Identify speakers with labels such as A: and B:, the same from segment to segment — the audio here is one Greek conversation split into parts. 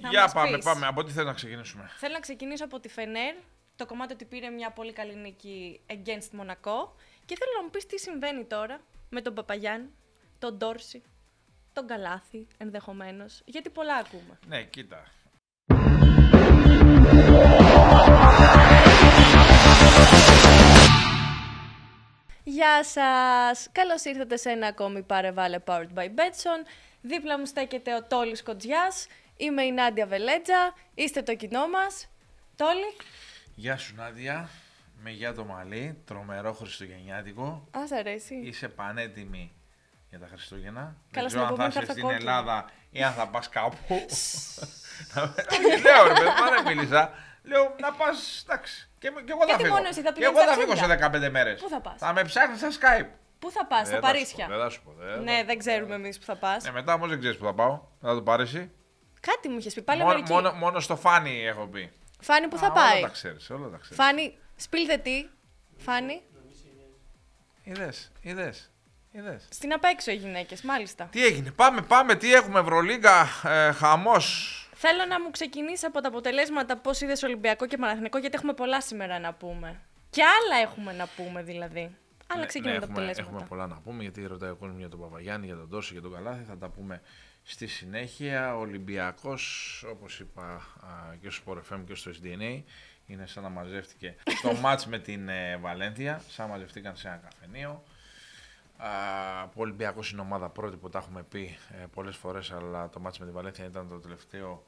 A: θα
B: Για
A: μας
B: πάμε,
A: πεις.
B: πάμε. Από τι θέλω να ξεκινήσουμε.
A: Θέλω να ξεκινήσω από τη Φενέρ, το κομμάτι ότι πήρε μια πολύ καλή νίκη against Μονακό και θέλω να μου πεις τι συμβαίνει τώρα με τον Παπαγιάννη, τον Ντόρση, τον Καλάθι ενδεχομένως, γιατί πολλά ακούμε.
B: Ναι, κοίτα.
A: Γεια σας! Καλώς ήρθατε σε ένα ακόμη Πάρε Powered by Betson. Δίπλα μου στέκεται ο Τόλης Κοντζιάς. Είμαι η Νάντια Βελέτζα. Είστε το κοινό μας. Τόλη,
B: Γεια σου Νάντια. Με γεια το μαλλί, τρομερό Χριστουγεννιάτικο.
A: ας αρέσει.
B: Είσαι πανέτοιμη για τα Χριστούγεννα.
A: Καλά,
B: Δεν
A: στην
B: ξέρω αν θα
A: επόμενη θα
B: είσαι
A: έρθω
B: στην
A: κόκκινη.
B: Ελλάδα ή αν θα πας κάπου. Όχι, λέω ρε παιδί, δεν μίλησα. Λέω να πας, εντάξει. Και, και εγώ θα
A: Γιατί
B: φύγω.
A: μόνο εσύ θα
B: και
A: πηγαίνεις
B: εγώ θα
A: ταξίδια.
B: φύγω σε 15 μέρες.
A: Πού θα πας;
B: Θα με ψάχνεις σε Skype.
A: Πού θα πας, στα
B: Δεν θα σου
A: Παρίσια;
B: πω, Δεν θα σου πω. δεν
A: Ναι,
B: θα-
A: δεν ξέρουμε εμείς που θα πας.
B: Ε, μετά όμως δεν ξέρεις που θα πάω. Θα το πάρεις εσύ.
A: Κάτι μου είχες πει, πάλι
B: Μόνο,
A: Αμερική.
B: μόνο, μόνο στο φάνη έχω πει.
A: Φάνη, πού θα
B: Α,
A: πάει.
B: Όλα τα ξέρεις, όλα τα ξέρεις.
A: Φάνη, σπίλτε τι. Φάνη,
B: Είδες, είδες, είδες.
A: στην απέξω οι γυναίκες, μάλιστα.
B: Τι έγινε, πάμε, πάμε, τι έχουμε, Ευρωλίγκα, ε, χαμός.
A: Θέλω να μου ξεκινήσεις από τα αποτελέσματα πώς είδες Ολυμπιακό και Παναθηνικό, γιατί έχουμε πολλά σήμερα να πούμε. Και άλλα έχουμε να πούμε δηλαδή. Αλλά
B: Ναι,
A: ξεκινάμε
B: ναι,
A: τα
B: έχουμε,
A: αποτελέσματα.
B: έχουμε πολλά να πούμε, γιατί ρωτάει ο κόσμος για τον Παπαγιάννη, για τον Τόση, για τον Καλάθι, θα τα πούμε στη συνέχεια. Ο Ολυμπιακός, όπως είπα α, και στο Sport FM και στο SDNA, είναι σαν να μαζεύτηκε το μάτς με την ε, Βαλένθια, σαν να μαζευτήκαν σε ένα καφενείο. Α, ο Ολυμπιακός είναι ομάδα πρώτη που τα έχουμε πει ε, πολλές φορές, αλλά το μάτς με τη Βαλένθια ήταν το τελευταίο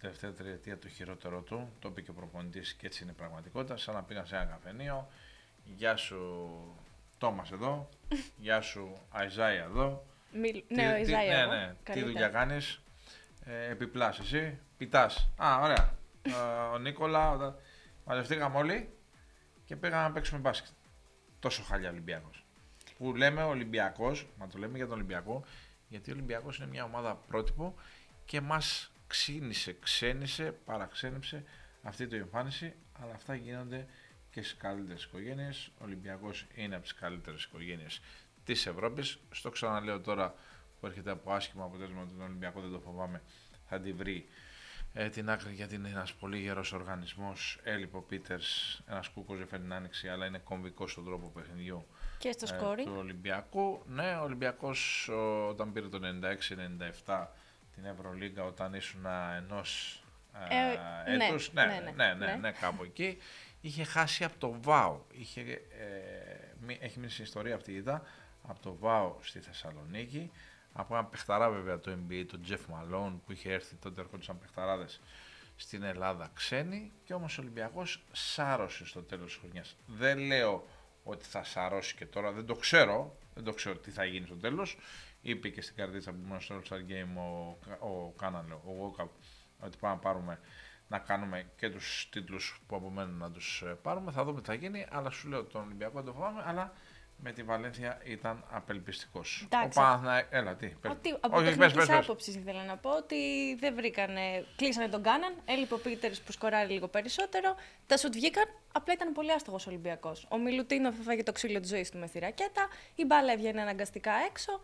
B: τελευταία τριετία το χειρότερο του. Το είπε και ο προπονητής και έτσι είναι η πραγματικότητα. Σαν να πήγαν σε ένα καφενείο. Γεια σου Τόμας εδώ. Γεια σου Αϊζάια εδώ.
A: Μιλ...
B: Τι-
A: Ναι, ο
B: τι-
A: Ιζάια.
B: ναι,
A: εγώ.
B: ναι. Τι
A: Καλύτερα.
B: δουλειά κάνεις. Ε, επιπλάς εσύ. Πιτάς. Α, ωραία. Ε, ο Νίκολα. ο- Μαζευτήκαμε όλοι και πήγαμε να παίξουμε μπάσκετ. Τόσο χάλια Ολυμπιακός. Που λέμε Ολυμπιακός, μα το λέμε για τον Ολυμπιακό, γιατί ο Ολυμπιακός είναι μια ομάδα πρότυπο και μας ξύνησε, ξένησε, παραξένεψε αυτή το εμφάνιση, αλλά αυτά γίνονται και στις καλύτερες οικογένειες. Ο Ολυμπιακός είναι από τις καλύτερες οικογένειες της Ευρώπης. Στο ξαναλέω τώρα που έρχεται από άσχημα αποτέλεσμα τον Ολυμπιακό, δεν το φοβάμαι, θα τη βρει ε, την άκρη γιατί είναι ένας πολύ γερός οργανισμός. Έλειπε ο Πίτερς, ένας κούκος δεν φέρνει την άνοιξη, αλλά είναι κομβικός στον τρόπο παιχνιδιού
A: Και στο
B: ε,
A: σκόρι.
B: του Ολυμπιακού. Ναι, ο Ολυμπιακός όταν πήρε το 96-97 την Ευρωλίγκα, όταν ήσουν ενός
A: Ε, ναι,
B: έτους,
A: ναι,
B: ναι,
A: ναι,
B: ναι, ναι,
A: ναι.
B: ναι, κάπου εκεί, είχε χάσει από το ΒΑΟ. Είχε, ε, μη- έχει μείνει στην ιστορία αυτή η ήττα από το ΒΑΟ στη Θεσσαλονίκη. Από ένα παιχταρά βέβαια το NBA, τον Jeff Malone που είχε έρθει τότε ερχόντουσαν παιχταράδες στην Ελλάδα ξένοι και όμως ο Ολυμπιακός σάρωσε στο τέλος της χρονιάς. Δεν λέω ότι θα σαρώσει και τώρα, δεν το ξέρω, δεν το ξέρω τι θα γίνει στο τέλος. Είπε και στην καρτίτσα που ήμουν στο All-Star Game ο, ο Κάναλε, ο Βόκαπ, ότι πάμε να πάρουμε να κάνουμε και τους τίτλους που απομένουν να τους ε, πάρουμε. Θα δούμε τι θα γίνει, αλλά σου λέω τον Ολυμπιακό δεν το φοβάμαι, αλλά με τη Βαλένθια ήταν απελπιστικός.
A: Εντάξει.
B: Ο Παναθηναϊκ- Έλα, τι, πες.
A: Ότι από
B: Όχι, πες,
A: τεχνικής
B: πες, πες.
A: άποψης ήθελα να πω ότι δεν βρήκανε. Κλείσανε τον Κάναν. Έλειπε ο Πίτερς που σκοράρει λίγο περισσότερο. Τα σουτ βγήκαν. Απλά ήταν πολύ άστοχος Ολυμπιακός. Ο Μιλουτίνο έφαγε το ξύλο της ζωής του με τη ρακέτα. Η μπάλα έβγαινε αναγκαστικά έξω.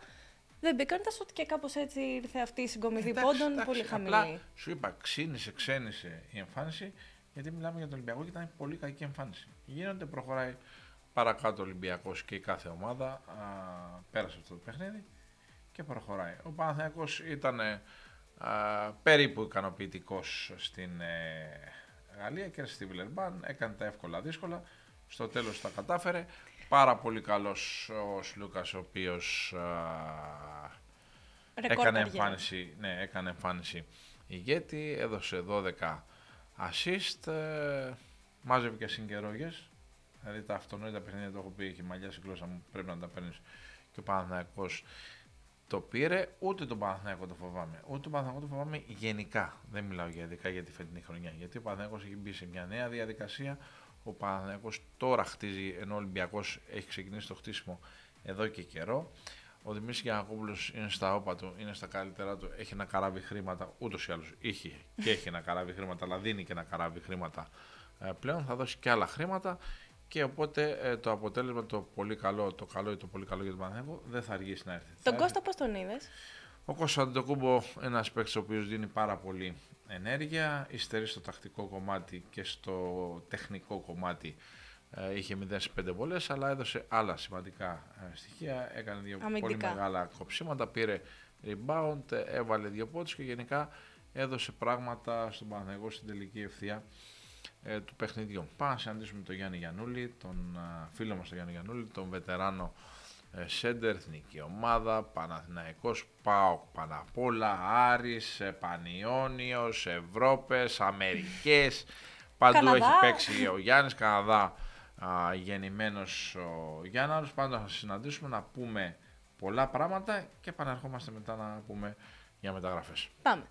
A: Δεν μπήκαν τα σουτ και κάπως έτσι ήρθε αυτή η συγκομιδή
B: Εντάξει,
A: πόντων
B: εντάξει,
A: πολύ χαμηλή.
B: Απλά σου είπα, ξύνησε, ξένησε η εμφάνιση, γιατί μιλάμε για τον Ολυμπιακό και ήταν πολύ κακή εμφάνιση. Γίνονται, προχωράει παρακάτω ο Ολυμπιακός και η κάθε ομάδα, α, πέρασε αυτό το παιχνίδι και προχωράει. Ο Παναθηναϊκός ήταν α, περίπου ικανοποιητικός στην ε, Γαλλία και στη Βιλερμπάν, έκανε τα εύκολα δύσκολα, στο τέλος τα κατάφερε. Πάρα πολύ καλός ο Σλούκας, ο οποίος α,
A: Ρεκόρ
B: έκανε
A: καριέρα.
B: εμφάνιση, ναι, έκανε εμφάνιση ηγέτη, έδωσε 12 assist, ε, μάζευε και συγκερόγες, δηλαδή τα αυτονόητα παιχνίδια το έχω πει, έχει μαλλιά στη γλώσσα μου, πρέπει να τα παίρνεις και ο Παναθηναϊκός το πήρε, ούτε τον Παναθηναϊκό το φοβάμαι, ούτε τον Παναθηναϊκό το φοβάμαι γενικά, δεν μιλάω για ειδικά για τη φετινή χρονιά, γιατί ο Παναθηναϊκός έχει μπει σε μια νέα διαδικασία, ο Παναθηναϊκός τώρα χτίζει, ενώ ο Ολυμπιακός έχει ξεκινήσει το χτίσιμο εδώ και καιρό. Ο Δημήτρης Γιανακόπουλος είναι στα όπα του, είναι στα καλύτερά του, έχει ένα καράβι χρήματα. Ούτως ή άλλως είχε και έχει ένα καράβι χρήματα, αλλά δίνει και ένα καράβι χρήματα ε, πλέον. Θα δώσει και άλλα χρήματα και οπότε ε, το αποτέλεσμα, το πολύ καλό, το καλό ή το πολύ καλό για τον Παναθηναϊκό δεν θα αργήσει να έρθει.
A: Τον
B: Θα
A: Κώστα πώς τον είδες;
B: ο Κώστας Αντετοκούμπο, ένας παίκτης ο οποίος δίνει πάρα πολύ ενέργεια, υστερεί στο τακτικό κομμάτι και στο τεχνικό κομμάτι. Ε, είχε 0 5 βολές, αλλά έδωσε άλλα σημαντικά ε, στοιχεία. Έκανε δύο πολύ μεγάλα κοψίματα, πήρε rebound, έβαλε δύο πόντους και γενικά έδωσε πράγματα στον Παναγενικό στην τελική ευθεία ε, του παιχνιδιού. Πάμε να συναντήσουμε τον Γιάννη Γιαννούλη, τον φίλο μας τον Γιάννη Γιαννούλη, τον βετεράνο ε, Σέντερ, εθνική ομάδα, Παναθηναϊκός, ΠΑΟΚ, Παναπόλα, Άρης, ε, Πανιόνιος, Ευρώπες, Αμερικές, παντού έχει παίξει ο Γιάννης, Καναδά α, γεννημένος ο Γιάνναρος, πάντως θα συναντήσουμε να πούμε πολλά πράγματα και επαναρχόμαστε μετά να πούμε για μεταγραφές.
A: Πάμε.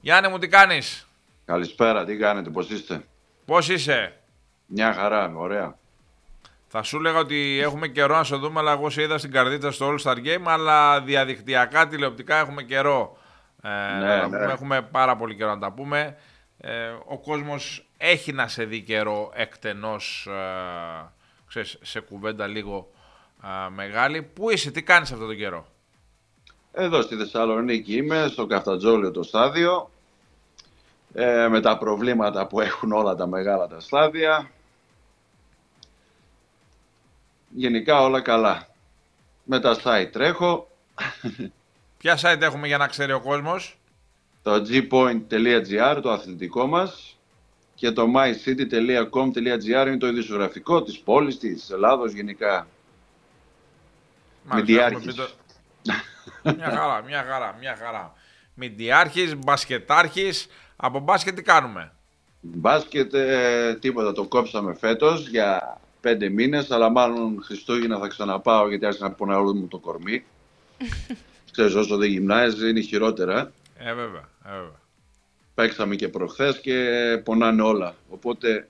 B: Γιάννη μου τι κάνεις;
C: Καλησπέρα, τι κάνετε, πώς είστε;
B: Πώς είσαι;
C: Μια χαρά, ωραία.
B: Θα σου έλεγα ότι έχουμε καιρό να σε δούμε, αλλά εγώ σε είδα στην καρδίτσα στο All Star Game, αλλά διαδικτυακά, τηλεοπτικά έχουμε καιρό. Ε, ναι, να ναι. Πούμε, έχουμε πάρα πολύ καιρό να τα πούμε. Ε, ο κόσμος έχει να σε δει καιρό εκτενώς, ε, ξέρεις, σε κουβέντα λίγο ε, μεγάλη. Πού είσαι, τι κάνεις αυτό τον καιρό;
C: Εδώ στη Θεσσαλονίκη είμαι, στο Καφτατζόλιο το στάδιο. Ε, με τα προβλήματα που έχουν όλα τα μεγάλα τα στάδια. Γενικά όλα καλά. Με τα site τρέχω.
B: Ποια site έχουμε για να ξέρει ο κόσμος;
C: Το gpoint.gr, το αθλητικό μας και το mycity.com.gr είναι το ειδησιογραφικό της πόλης, της Ελλάδος γενικά.
B: Μάλιστα, με το... μια χαρά, μια χαρά, μια χαρά. Μηντιάρχης, μπασκετάρχης, από μπάσκετ τι κάνουμε;
C: Μπάσκετ ε, τίποτα, το κόψαμε φέτος για πέντε μήνες, αλλά μάλλον Χριστούγεννα θα ξαναπάω γιατί άρχισα να πονάει όλο μου το κορμί. Ξέρεις, όσο δεν γυμνάζεις είναι χειρότερα.
B: Ε, βέβαια, ε, βέβαια.
C: Παίξαμε και προχθές και πονάνε όλα. Οπότε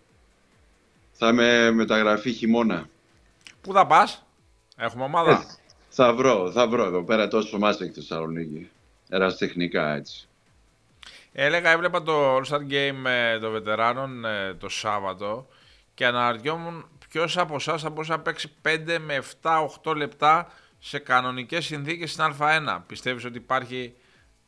C: θα με μεταγραφεί χειμώνα.
B: Πού θα πας, έχουμε ομάδα; Ε,
C: θα βρω, θα βρω εδώ πέρα τόσο μας έχει Θεσσαλονίκη. Εραστεχνικά έτσι.
B: Έλεγα, έβλεπα το All Star Game ε, των βετεράνων ε, το Σάββατο και αναρωτιόμουν ποιος από εσάς θα μπορούσε να παίξει 5 με 7-8 λεπτά σε κανονικές συνθήκες στην Α1. Πιστεύεις ότι υπάρχει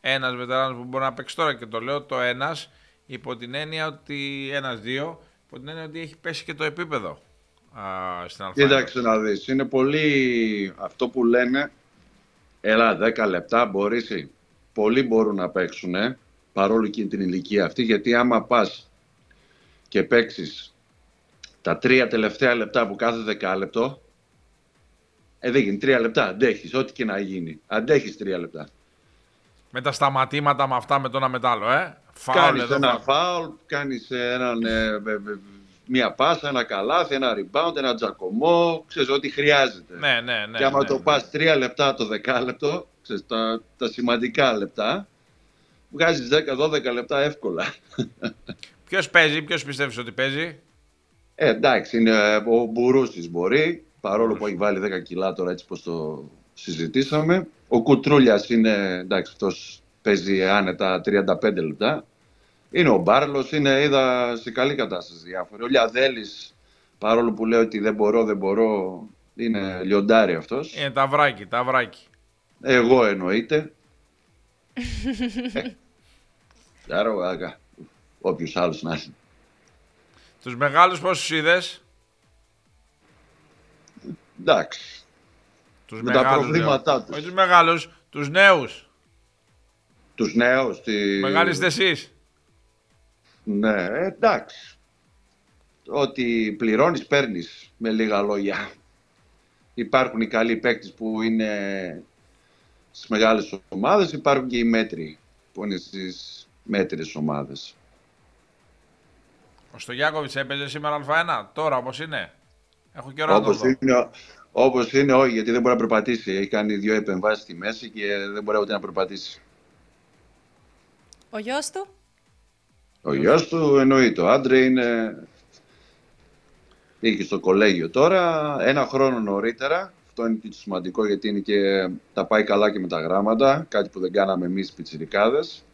B: ένας βετεράνος που μπορεί να παίξει τώρα και το λέω το ένας υπό την έννοια ότι ένα-δύο, υπό την έννοια ότι έχει πέσει και το επίπεδο α, στην Α1.
C: Κοίταξε να δεις. Είναι πολύ αυτό που λένε. Έλα, 10 λεπτά μπορείς. Πολλοί μπορούν να παίξουν, ε, παρόλο και την ηλικία αυτή, γιατί άμα πας και παίξεις τα τρία τελευταία λεπτά από κάθε δεκάλεπτο, ε, δεν γίνει. Τρία λεπτά. Αντέχεις, ό,τι και να γίνει. Αντέχεις τρία λεπτά.
B: Με τα σταματήματα με αυτά με το ένα μετάλλο, ε.
C: Κάνεις ένα φάουλ, κάνεις μία πάσα, ένα καλάθι, ένα rebound, ένα τζακωμό. Ξέρεις ό,τι χρειάζεται.
B: Ναι, ναι, ναι.
C: Και άμα
B: ναι,
C: το
B: ναι.
C: πας τρία λεπτά το δεκάλεπτο, ξέρεις, τα, τα σημαντικά λεπτά, βγάζεις 10-12 λεπτά εύκολα.
B: Ποιος παίζει, ποιος πιστεύεις ότι παίζει;
C: Ε, εντάξει, είναι, ο Μπουρούσης μπορεί, παρόλο που έχει βάλει 10 κιλά τώρα έτσι πως το συζητήσαμε. Ο Κουτρούλιας είναι, εντάξει, αυτός παίζει άνετα 35 λεπτά. Είναι ο Μπάρλος, είναι, είδα σε καλή κατάσταση διάφοροι. Ο Λιαδέλης, παρόλο που λέει ότι δεν μπορώ, δεν μπορώ, είναι λιοντάρι αυτός.
B: Είναι ταυράκι, ταυράκι.
C: Εγώ εννοείται. ε, άρα, όποιος άλλος να είναι.
B: Τους μεγάλους πόσους είδες;
C: Εντάξει.
B: Τους
C: με
B: μεγάλους,
C: τα προβλήματά τους.
B: Όχι τους μεγάλους, τους νέους.
C: Τους νέους. Τη...
B: Μεγάλοι είστε εσείς.
C: Ναι, εντάξει. Ότι πληρώνεις, παίρνεις με λίγα λόγια. Υπάρχουν οι καλοί παίκτες που είναι στις μεγάλες ομάδες, υπάρχουν και οι μέτροι που είναι στις μέτρες ομάδες.
B: Ο Στογιάκοβιτς έπαιζε σήμερα Α1, τώρα όπως είναι. Έχω καιρό να το
C: Όπως
B: δω.
C: είναι, όπως είναι, όχι, γιατί δεν μπορεί να περπατήσει. Έχει κάνει δύο επεμβάσεις στη μέση και δεν μπορεί ούτε να περπατήσει.
A: Ο γιος του;
C: Ο γιος του εννοείται. Ο άντρε είναι... Πήγε στο κολέγιο τώρα, ένα χρόνο νωρίτερα. Αυτό είναι και το σημαντικό γιατί είναι και... τα πάει καλά και με τα γράμματα, κάτι που δεν κάναμε εμείς πιτσιρικάδες.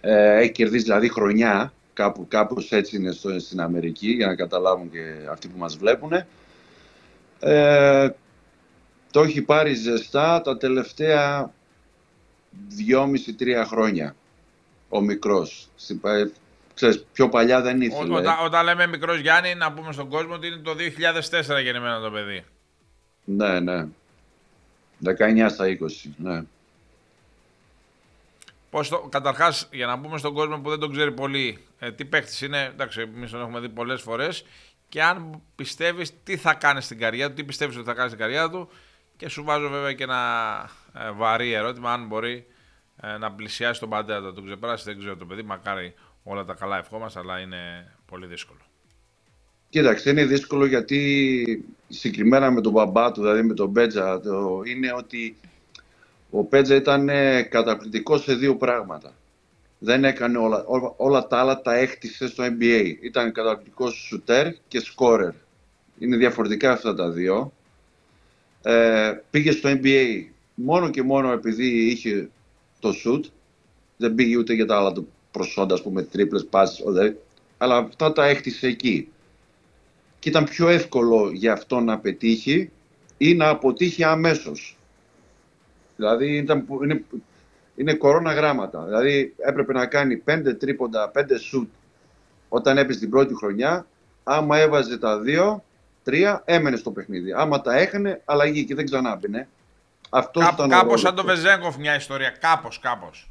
C: Ε, έχει κερδίσει δηλαδή χρονιά, κάπου, κάπως έτσι είναι στο, στην Αμερική, για να καταλάβουν και αυτοί που μας βλέπουν. Ε, το έχει πάρει ζεστά τα τελευταία 2,5-3 χρόνια. ο μικρός. Στην πα- Ξέρεις, πιο παλιά δεν
B: Ό,
C: ήθελε.
B: όταν, όταν λέμε μικρός Γιάννη, να πούμε στον κόσμο ότι είναι το 2004 γεννημένο το παιδί.
C: Ναι, ναι. 19 στα 20, ναι.
B: Πώς το, καταρχάς, για να πούμε στον κόσμο που δεν τον ξέρει πολύ, ε, τι παίχτης είναι, εντάξει, εμείς τον έχουμε δει πολλές φορές, και αν πιστεύεις τι θα κάνεις στην καριέρα του, τι πιστεύεις ότι θα κάνεις στην καριέρα του, και σου βάζω βέβαια και ένα ε, βαρύ ερώτημα, αν μπορεί ε, να πλησιάσει τον πατέρα του, να τον ξεπεράσει, δεν ξέρω το παιδί, μακάρι όλα τα καλά ευχόμαστε, αλλά είναι πολύ δύσκολο.
C: Κοίταξε, είναι δύσκολο γιατί συγκεκριμένα με τον μπαμπά του, δηλαδή με τον Μπέτζα, το, είναι ότι ο Πέτζα ήταν ε, καταπληκτικός σε δύο πράγματα. Δεν έκανε όλα, όλα, όλα τα άλλα τα έκτισε στο NBA. Ήταν καταπληκτικός σουτέρ και σκόρερ. Είναι διαφορετικά αυτά τα δύο. Ε, πήγε στο NBA μόνο και μόνο επειδή είχε το σουτ. Δεν πήγε ούτε για τα άλλα του προσόντα, ας πούμε, τρίπλες, πάσεις, οδε- αλλά αυτά τα έκτισε εκεί. Και ήταν πιο εύκολο για αυτό να πετύχει ή να αποτύχει αμέσως. Δηλαδή ήταν, που- είναι, είναι κορώνα γράμματα. Δηλαδή έπρεπε να κάνει πέντε τρίποντα, πέντε σουτ όταν έπαιζε την πρώτη χρονιά. Άμα έβαζε τα δύο, τρία, έμενε στο παιχνίδι. Άμα τα έχανε, αλλαγή και δεν ξανά μπαινε. Αυτός
B: Κά,
C: ήταν ο
B: κάπως
C: ρόλος
B: σαν το
C: του.
B: Βεζέγκοφ μια ιστορία, κάπως, κάπως.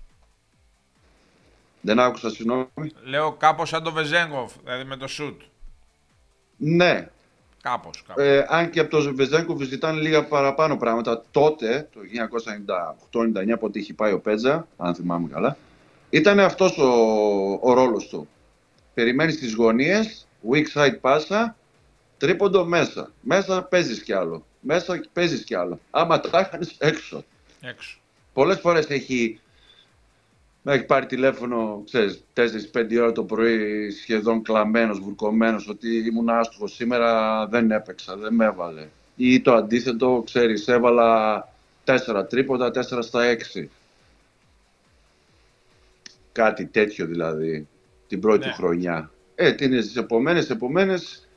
C: Δεν άκουσα, συγγνώμη.
B: Λέω κάπως σαν το Βεζέγκοφ, δηλαδή με το σουτ.
C: Ναι,
B: Κάπως, κάπως.
C: Ε, αν και από το Βεζέγκοφ ζητάνε λίγα παραπάνω πράγματα. Τότε, το 1998-99, πότε είχε πάει ο Πέτζα, αν θυμάμαι καλά, ήταν αυτός ο, ο ρόλος του. Περιμένεις τις γωνίες, weak side πάσα, τρίποντο μέσα. Μέσα παίζεις κι άλλο. Μέσα παίζεις κι άλλο. Άμα τα έχανες, έξω.
B: Έξω.
C: Πολλές φορές έχει, με έχει πάρει τηλέφωνο, ξέρεις, 4-5 ώρα το πρωί σχεδόν κλαμμένος, βουρκωμένος, ότι ήμουν άστοχος σήμερα, δεν έπαιξα, δεν με έβαλε. Ή το αντίθετο, ξέρεις, έβαλα 4 τρίποτα, 4 στα 6. Κάτι τέτοιο δηλαδή, την πρώτη
B: Ναι.
C: χρονιά. Ε, τις επομένες, επομένες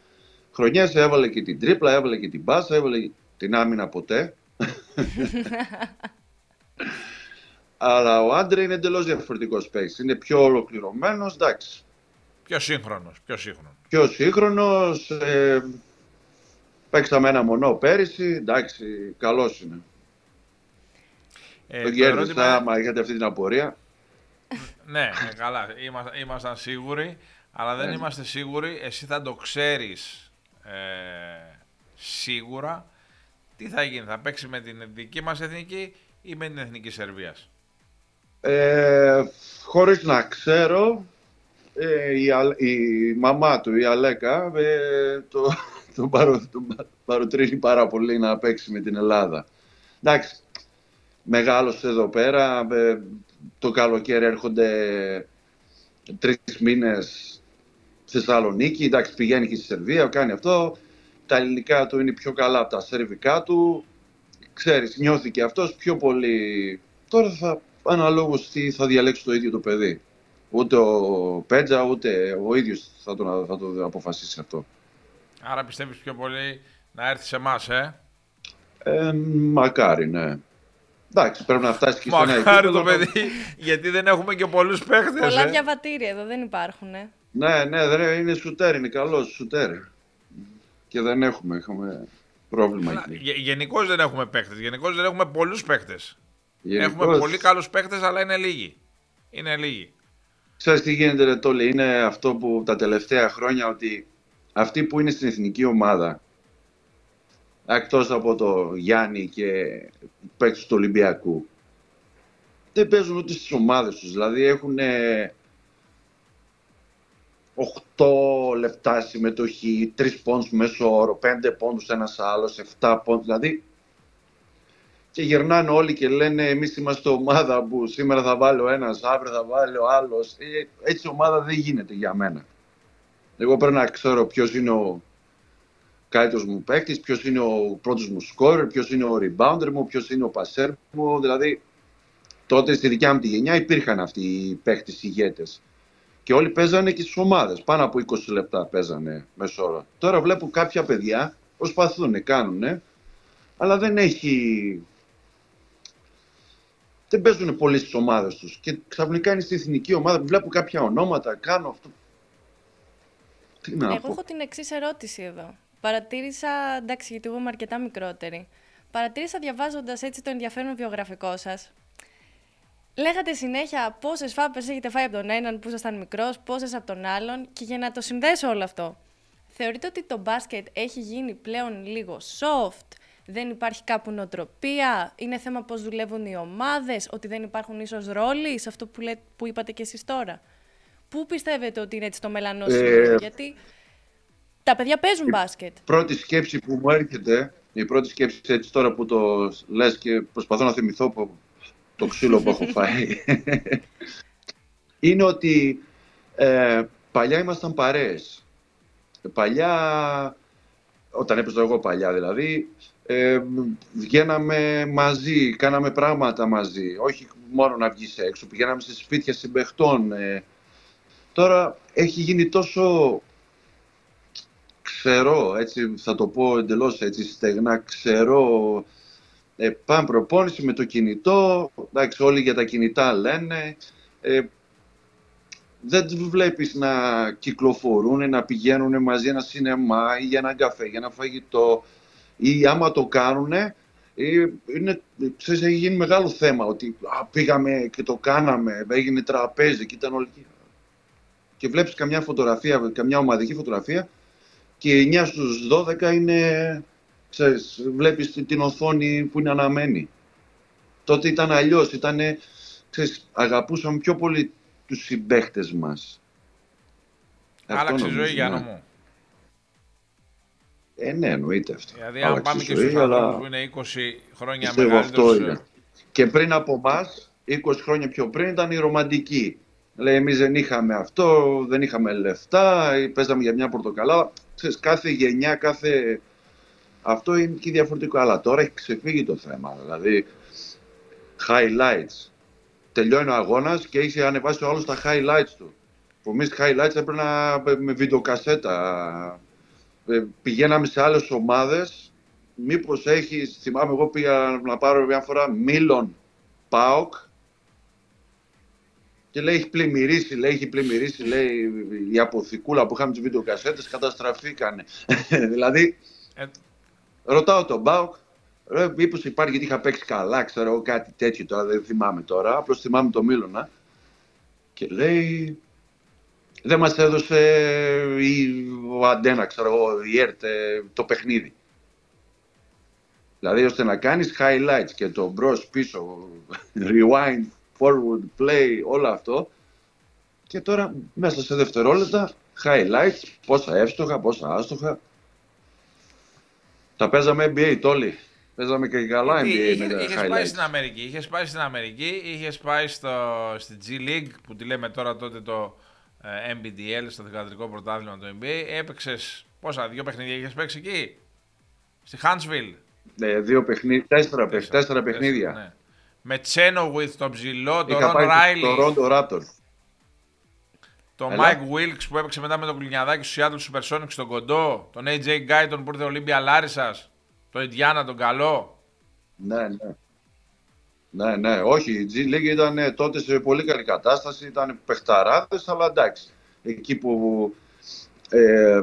C: χρονιές έβαλε και την τρίπλα, έβαλε και την πάσα, έβαλε την άμυνα ποτέ. Αλλά ο Άντρε είναι εντελώς διαφορετικός παίκτης. Είναι πιο ολοκληρωμένος, εντάξει.
B: Πιο σύγχρονος, πιο σύγχρονος.
C: Πιο σύγχρονος. Ε, παίξαμε ένα μονό πέρυσι. Εντάξει, καλός είναι.
B: Ε,
C: Τον
B: το
C: κέρδισα,
B: ερώτημα-
C: άμα έχετε αυτή την απορία.
B: Ναι, ναι, καλά. Είμαστε, ήμασταν σίγουροι, αλλά δεν
C: Ναι.
B: είμαστε σίγουροι. Εσύ θα το ξέρεις ε, σίγουρα τι θα γίνει. Θα παίξει με την δική μας εθνική ή με την εθνική Σερβίας.
C: Ε, χωρίς να ξέρω, ε, η, Α- η μαμά του, η Αλέκα, ε, το, τον, παρο, τον πα- παροτρύνει πάρα πολύ να παίξει με την Ελλάδα. Εντάξει, μεγάλος εδώ πέρα, ε, το καλοκαίρι έρχονται τρεις μήνες στη Θεσσαλονίκη, εντάξει πηγαίνει και στη Σερβία, κάνει αυτό, τα ελληνικά του είναι πιο καλά από τα σερβικά του, ξέρεις, νιώθει και αυτός πιο πολύ. Τώρα θα αναλόγως τι θα διαλέξει το ίδιο το παιδί. Ούτε ο Πέτζα, ούτε ο ίδιος θα το, θα το αποφασίσει αυτό.
B: Άρα πιστεύεις πιο πολύ να έρθει σε εμάς, ε;
C: Ε, μακάρι, ναι. Εντάξει, πρέπει να φτάσει και σε ένα
B: Μακάρι το
C: επίπεδο.
B: παιδί, γιατί δεν έχουμε και πολλούς παίχτες,
A: Πολλά
B: ε.
A: διαβατήρια εδώ δεν υπάρχουν. Ε.
C: Ναι, ναι, δεν είναι σουτέρ, είναι καλός σουτέρ. Και δεν έχουμε, έχουμε πρόβλημα εκεί.
B: Γενικώς δεν έχουμε παίχτες, γενικώς δεν έχουμε πολλούς παίχτες.
C: Γενικώς,
B: Έχουμε πολύ καλούς παίχτες, αλλά είναι λίγοι. Είναι λίγοι.
C: Ξέρεις τι γίνεται, ρε Τόλι, είναι αυτό που τα τελευταία χρόνια ότι αυτοί που είναι στην εθνική ομάδα, εκτός από το Γιάννη και παίκτες του Ολυμπιακού, δεν παίζουν ούτε στις ομάδες τους. Δηλαδή έχουν 8 λεπτά συμμετοχή, 3 πόντους μέσω όρο, 5 πόντους ένας άλλος, 7 πόντους. Δηλαδή και γυρνάνε όλοι και λένε εμείς είμαστε ομάδα που σήμερα θα βάλει ο ένας, αύριο θα βάλει ο άλλος. Ε, έτσι ομάδα δεν γίνεται για μένα. Εγώ πρέπει να ξέρω ποιος είναι ο καλύτερος μου παίκτης, ποιος είναι ο πρώτος μου scorer, ποιος είναι ο rebounder μου, ποιος είναι ο passer μου. Δηλαδή τότε στη δικιά μου τη γενιά υπήρχαν αυτοί οι παίκτες ηγέτες. Και όλοι παίζανε και στις ομάδες. Πάνω από 20 λεπτά παίζανε μεσόωρα. Τώρα βλέπω κάποια παιδιά προσπαθούν, κάνουν, αλλά δεν έχει δεν παίζουν πολύ στις ομάδες τους. Και ξαφνικά είναι στην εθνική ομάδα που βλέπω κάποια ονόματα, κάνω αυτό.
A: Τι να Εγώ έχω την εξής ερώτηση εδώ. Παρατήρησα, εντάξει, γιατί εγώ είμαι αρκετά μικρότερη. Παρατήρησα διαβάζοντας έτσι το ενδιαφέρον βιογραφικό σας. Λέγατε συνέχεια πόσες φάπες έχετε φάει από τον έναν που ήσασταν μικρός, πόσες από τον άλλον. Και για να το συνδέσω όλο αυτό, θεωρείτε ότι το μπάσκετ έχει γίνει πλέον λίγο soft, δεν υπάρχει κάπου νοοτροπία, είναι θέμα πώς δουλεύουν οι ομάδες, ότι δεν υπάρχουν ίσως ρόλοι σε αυτό που, που είπατε και εσείς τώρα. Πού πιστεύετε ότι είναι έτσι το μελανό ε, γιατί τα παιδιά παίζουν μπάσκετ.
C: Η πρώτη σκέψη που μου έρχεται, η πρώτη σκέψη έτσι τώρα που το λες και προσπαθώ να θυμηθώ το ξύλο που έχω φάει, είναι ότι ε, παλιά ήμασταν παρέες. Παλιά, όταν έπαιζα εγώ παλιά δηλαδή, ε, βγαίναμε μαζί, κάναμε πράγματα μαζί. Όχι μόνο να βγεις έξω, πηγαίναμε σε σπίτια συμπεχτών. Ε. Τώρα έχει γίνει τόσο ξερό, έτσι θα το πω εντελώς έτσι στεγνά, ξερό. Ε, πάμε προπόνηση με το κινητό, εντάξει όλοι για τα κινητά λένε. Ε, δεν τους βλέπεις να κυκλοφορούν, να πηγαίνουν μαζί ένα σινεμά ή για ένα καφέ, για ένα φαγητό ή άμα το κάνουν, είναι, ξέρεις, έχει γίνει μεγάλο θέμα ότι α, πήγαμε και το κάναμε, έγινε τραπέζι και ήταν όλοι και βλέπεις καμιά φωτογραφία, καμιά ομαδική φωτογραφία και 9 στους 12 είναι, ξέρεις, βλέπεις την οθόνη που είναι αναμένη. Τότε ήταν αλλιώς, ήταν, ξέρεις, αγαπούσαμε πιο πολύ τους συμπαίχτες μας.
B: Άλλαξε η ζωή για να μου.
C: Ε, ναι, εννοείται αυτό.
B: Δηλαδή, αν πάμε και στους αλλά... που είναι 20 χρόνια μεγαλύτερος...
C: είναι. Και πριν από εμά, 20 χρόνια πιο πριν, ήταν η ρομαντική. Λέει, εμείς δεν είχαμε αυτό, δεν είχαμε λεφτά, παίζαμε για μια πορτοκαλά. Ξέρεις, κάθε γενιά, κάθε... Αυτό είναι και διαφορετικό. Αλλά τώρα έχει ξεφύγει το θέμα. Δηλαδή, highlights. Τελειώνει ο αγώνας και έχει ανεβάσει ο άλλος τα highlights του. Που εμείς highlights έπρεπε να με βιντεοκασέτα ε, πηγαίναμε σε άλλες ομάδες, μήπως έχει, θυμάμαι εγώ πήγα να πάρω μια φορά Μίλον Πάοκ και λέει έχει πλημμυρίσει, λέει έχει πλημμυρίσει, λέει η αποθηκούλα που είχαμε τις βιντεοκασέτες καταστραφήκανε. δηλαδή, ε... ρωτάω τον Πάοκ, Ρε, μήπως υπάρχει γιατί είχα παίξει καλά, ξέρω εγώ κάτι τέτοιο τώρα, δεν θυμάμαι τώρα, απλώς θυμάμαι το Μίλωνα. Και λέει, δεν μας έδωσε η, ο Αντένα, ξέρω εγώ, η ΕΡΤ, το παιχνίδι. Δηλαδή ώστε να κάνεις highlights και το μπρος πίσω, rewind, forward, play, όλο αυτό. Και τώρα μέσα σε δευτερόλεπτα highlights, πόσα εύστοχα, πόσα άστοχα. Τα παίζαμε NBA τόλοι. Παίζαμε και καλά NBA είχε, με
B: είχες πάει στην Αμερική, είχες πάει στην Αμερική, είχες πάει στο, στη G League που τη λέμε τώρα τότε το ε, MBDL στο δικατρικό πρωτάθλημα του NBA. Έπαιξες πόσα, δύο παιχνίδια είχες παίξει εκεί, στη Huntsville.
C: Ναι, δύο παιχνίδια, τέσσερα, τέσσερα, τέσσερα παιχνίδια. Ναι.
B: Με With τον ψηλό, τον Ρον Ράιλι.
C: Το Ρόντο Ράπτορ.
B: Τον Mike Wilkes που έπαιξε μετά με τον Κλινιαδάκη στους Seattle Supersonics στον κοντό. Τον AJ Guyton που ήρθε Ολύμπια Λάρισα. Τον Ιντιάνα τον καλό.
C: Ναι, ναι. Ναι, ναι, όχι. Η G League ήταν ε, τότε σε πολύ καλή κατάσταση, ήταν παιχταράδες, αλλά εντάξει. Εκεί που ε, ε,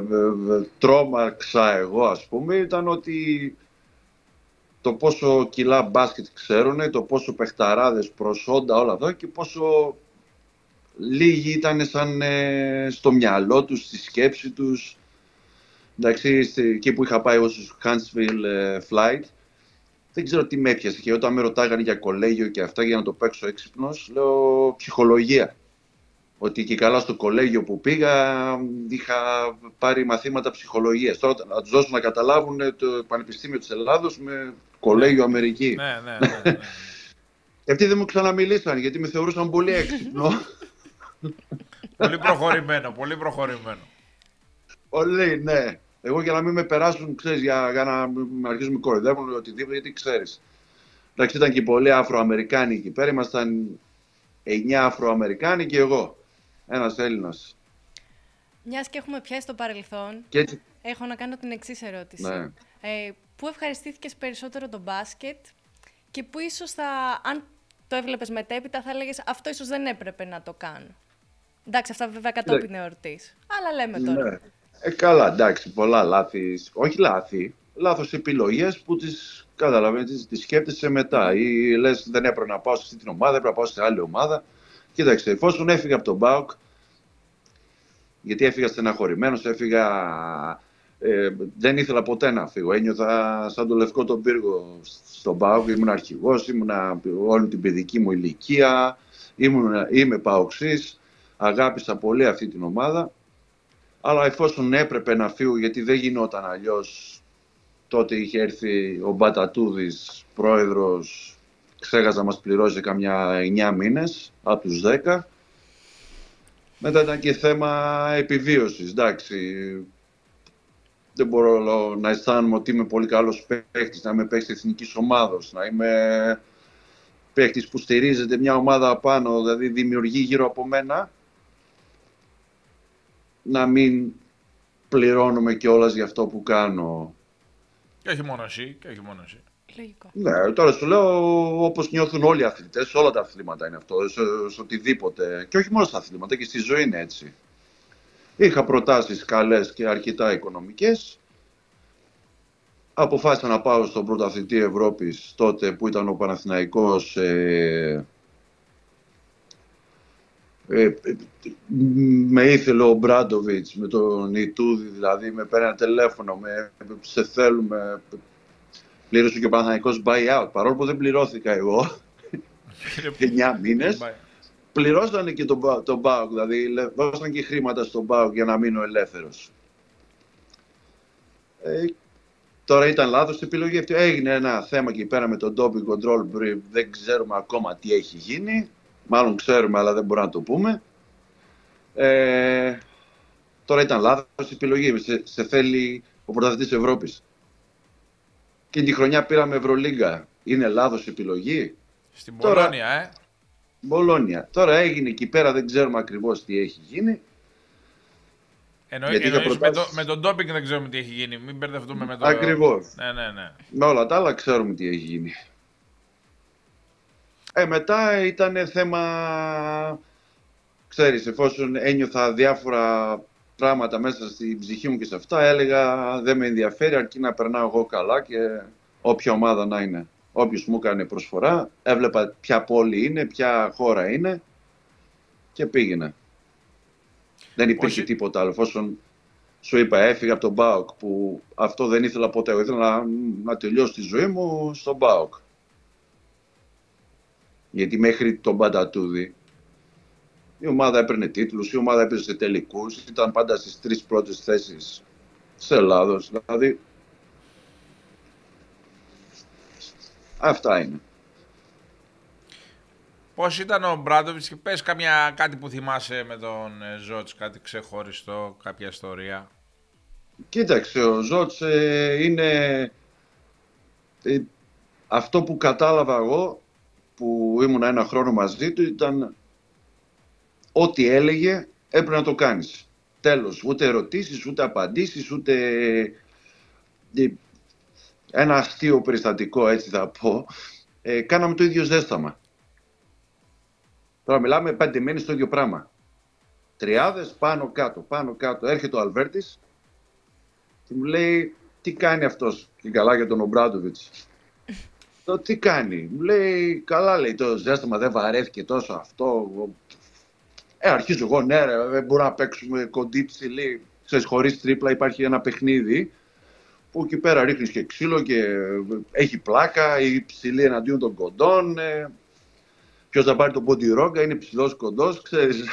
C: τρόμαξα εγώ, ας πούμε, ήταν ότι το πόσο κιλά μπάσκετ ξέρουν, το πόσο παιχταράδες, προσόντα, όλα αυτά και πόσο λίγοι ήταν σαν ε, στο μυαλό τους, στη σκέψη τους. Εντάξει, εκεί που είχα πάει εγώ στους Huntsville Flight, δεν ξέρω τι με έπιασε. Και όταν με ρωτάγανε για κολέγιο και αυτά για να το παίξω έξυπνος, λέω ψυχολογία. Ότι και καλά στο κολέγιο που πήγα είχα πάρει μαθήματα ψυχολογίας. Τώρα να τους δώσω να καταλάβουν το Πανεπιστήμιο της Ελλάδος με κολέγιο Αμερική.
B: Ναι, ναι, ναι. ναι, ναι.
C: Αυτοί δεν μου ξαναμιλήσαν γιατί με θεωρούσαν πολύ έξυπνο.
B: πολύ προχωρημένο, πολύ προχωρημένο.
C: Πολύ, ναι. Εγώ για να μην με περάσουν, ξέρεις, για, για να με αρχίσουν με κοροϊδεύουν ή οτιδήποτε, γιατί ξέρεις. Εντάξει, ήταν και πολλοί Αφροαμερικάνοι εκεί πέρα. Ήμασταν 9 Αφροαμερικάνοι και εγώ. Ένας Έλληνας.
A: Μιας και έχουμε πιάσει το παρελθόν,
C: έτσι...
A: έχω να κάνω την εξής ερώτηση.
C: Ναι.
A: Ε, πού ευχαριστήθηκες περισσότερο το μπάσκετ και πού ίσως θα, αν το έβλεπες μετέπειτα, θα έλεγες αυτό ίσως δεν έπρεπε να το κάνω. Εντάξει, αυτά βέβαια κατόπιν ναι. εορτής. Αλλά λέμε τώρα. Ναι.
C: Ε, καλά, εντάξει, πολλά λάθη. Όχι λάθη, λάθος επιλογές που τις καταλαβαίνεις, τις σκέφτεσαι μετά. Ή λες, δεν έπρεπε να πάω σε αυτή την ομάδα, έπρεπε να πάω σε άλλη ομάδα. Κοίταξε, εφόσον έφυγα από τον Μπάουκ, γιατί έφυγα στεναχωρημένος, έφυγα. Ε, δεν ήθελα ποτέ να φύγω. Ένιωθα σαν το λευκό τον πύργο στον Μπάουκ. Ήμουν αρχηγός, ήμουν όλη την παιδική μου ηλικία. Ήμουν, είμαι Παοξή. Αγάπησα πολύ αυτή την ομάδα. Αλλά εφόσον έπρεπε να φύγω, γιατί δεν γινόταν αλλιώς, τότε είχε έρθει ο Μπατατούδης, πρόεδρος, ξέχασα να μας πληρώσει καμιά 9 μήνες από τους 10. Μετά ήταν και θέμα επιβίωσης, εντάξει. Δεν μπορώ να αισθάνομαι ότι είμαι πολύ καλός παίχτης, να είμαι παίχτης εθνικής ομάδος, να είμαι παίχτης που στηρίζεται μια ομάδα απάνω, δηλαδή δημιουργεί γύρω από μένα να μην πληρώνουμε κιόλας για αυτό που κάνω.
B: Και όχι μόνο εσύ, και όχι μόνο εσύ.
A: Λογικό.
C: Ναι, τώρα σου λέω όπως νιώθουν όλοι οι αθλητές, σε όλα τα αθλήματα είναι αυτό, σε, σε οτιδήποτε. Και όχι μόνο στα αθλήματα, και στη ζωή είναι έτσι. Είχα προτάσεις καλές και αρκετά οικονομικές. Αποφάσισα να πάω στον πρωταθλητή Ευρώπης τότε που ήταν ο Παναθηναϊκός ε, ε, με ήθελε ο Μπράντοβιτς με τον Ιτούδη, δηλαδή με παίρνει τηλέφωνο, με, σε θέλουμε, πλήρωσε και ο Παναθηναϊκός buyout, παρόλο που δεν πληρώθηκα εγώ, 9 μήνες, πληρώσανε και τον, τον ΠΑΟΚ, δηλαδή δώσαν και χρήματα στον ΠΑΟΚ για να μείνω ελεύθερος. Ε, τώρα ήταν λάθος η επιλογή αυτή. Έγινε ένα θέμα εκεί πέρα με τον doping control, δεν ξέρουμε ακόμα τι έχει γίνει. Μάλλον ξέρουμε, αλλά δεν μπορούμε να το πούμε. Ε, τώρα ήταν λάθος η επιλογή. Σε, σε θέλει ο πρωταθλητής Ευρώπης. Και τη χρονιά πήραμε Ευρωλίγκα. Είναι λάθος η επιλογή.
B: Στην Μπολόνια, ε.
C: Μπολόνια. Τώρα έγινε εκεί πέρα, δεν ξέρουμε ακριβώς τι έχει γίνει.
B: Εννοεί, εννοείς με, το, με τον ντόπινγκ δεν ξέρουμε τι έχει γίνει. Μην μπερδευτούμε με το...
C: Ακριβώς.
B: Ναι, ναι, ναι.
C: Με όλα τα άλλα ξέρουμε τι έχει γίνει. Ε, μετά ήταν θέμα, ξέρεις, εφόσον ένιωθα διάφορα πράγματα μέσα στην ψυχή μου και σε αυτά, έλεγα δεν με ενδιαφέρει αρκεί να περνάω εγώ καλά και όποια ομάδα να είναι. Όποιος μου έκανε προσφορά, έβλεπα ποια πόλη είναι, ποια χώρα είναι και πήγαινε. Δεν υπήρχε Όχι. τίποτα άλλο. Εφόσον σου είπα, έφυγα από τον Μπάουκ που αυτό δεν ήθελα ποτέ. Εγώ ήθελα να, να τελειώσω τη ζωή μου στον Μπάουκ. Γιατί μέχρι τον Παντατούδη η ομάδα έπαιρνε τίτλους, η ομάδα έπαιζε σε τελικούς, ήταν πάντα στις τρεις πρώτες θέσεις της Ελλάδος. Δηλαδή, αυτά είναι.
B: Πώς ήταν ο Μπράντοβιτς και πες καμιά, κάτι που θυμάσαι με τον ε, Ζώτς, κάτι ξεχωριστό, κάποια ιστορία;
C: Κοίταξε, ο Ζώτς ε, είναι ε, αυτό που κατάλαβα εγώ που ήμουν ένα χρόνο μαζί του ήταν ό,τι έλεγε έπρεπε να το κάνεις. Τέλος, ούτε ερωτήσεις, ούτε απαντήσεις, ούτε ε, ένα αστείο περιστατικό έτσι θα πω. Ε, κάναμε το ίδιο ζέσταμα. Τώρα μιλάμε πέντε μήνες το ίδιο πράγμα. Τριάδες πάνω κάτω, πάνω κάτω. Έρχεται ο Αλβέρτης και μου λέει τι κάνει αυτός και καλά για τον Ομπράντοβιτς; Το τι κάνει. Μου λέει, καλά λέει το ζέσταμα δεν βαρέθηκε τόσο αυτό. Ε, αρχίζω εγώ, ναι ρε, δεν μπορούμε να παίξουμε κοντή ψηλή. Ξέρεις, χωρίς τρίπλα υπάρχει ένα παιχνίδι που εκεί πέρα ρίχνεις και ξύλο και έχει πλάκα, η ψηλή εναντίον των κοντών. Ε, Ποιος θα πάρει τον ποντιρόγκα, είναι ψηλός κοντός, ξέρεις.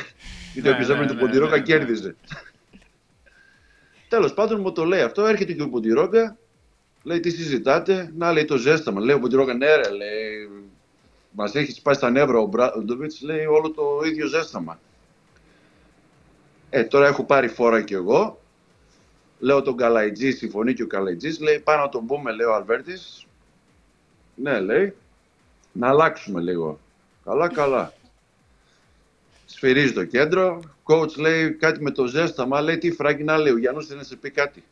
C: Γιατί όποιο έβρε τον ποντιρόγκα κέρδιζε. Τέλος πάντων μου το λέει αυτό, έρχεται και ο ποντιρόγκα Λέει, τι συζητάτε; Να, λέει το ζέσταμα. Λέει, ο Ποντιρόγκα, ναι, ρε, λέει. Μας έχεις σπάσει τα νεύρα ο Μπράντοβιτ, λέει όλο το ίδιο ζέσταμα. Ε, τώρα έχω πάρει φόρα κι εγώ. Λέω τον Καλαϊτζής, συμφωνεί και ο Καλαϊτζής. Λέει, πάνω να τον πούμε, λέει ο Αλβέρτης. Ναι, λέει. Να αλλάξουμε λίγο. Καλά, καλά. Σφυρίζει το κέντρο. Coach λέει κάτι με το ζέσταμα. Λέει τι φράγκι να λέει. Ο Γιάννου θέλει να σε πει κάτι.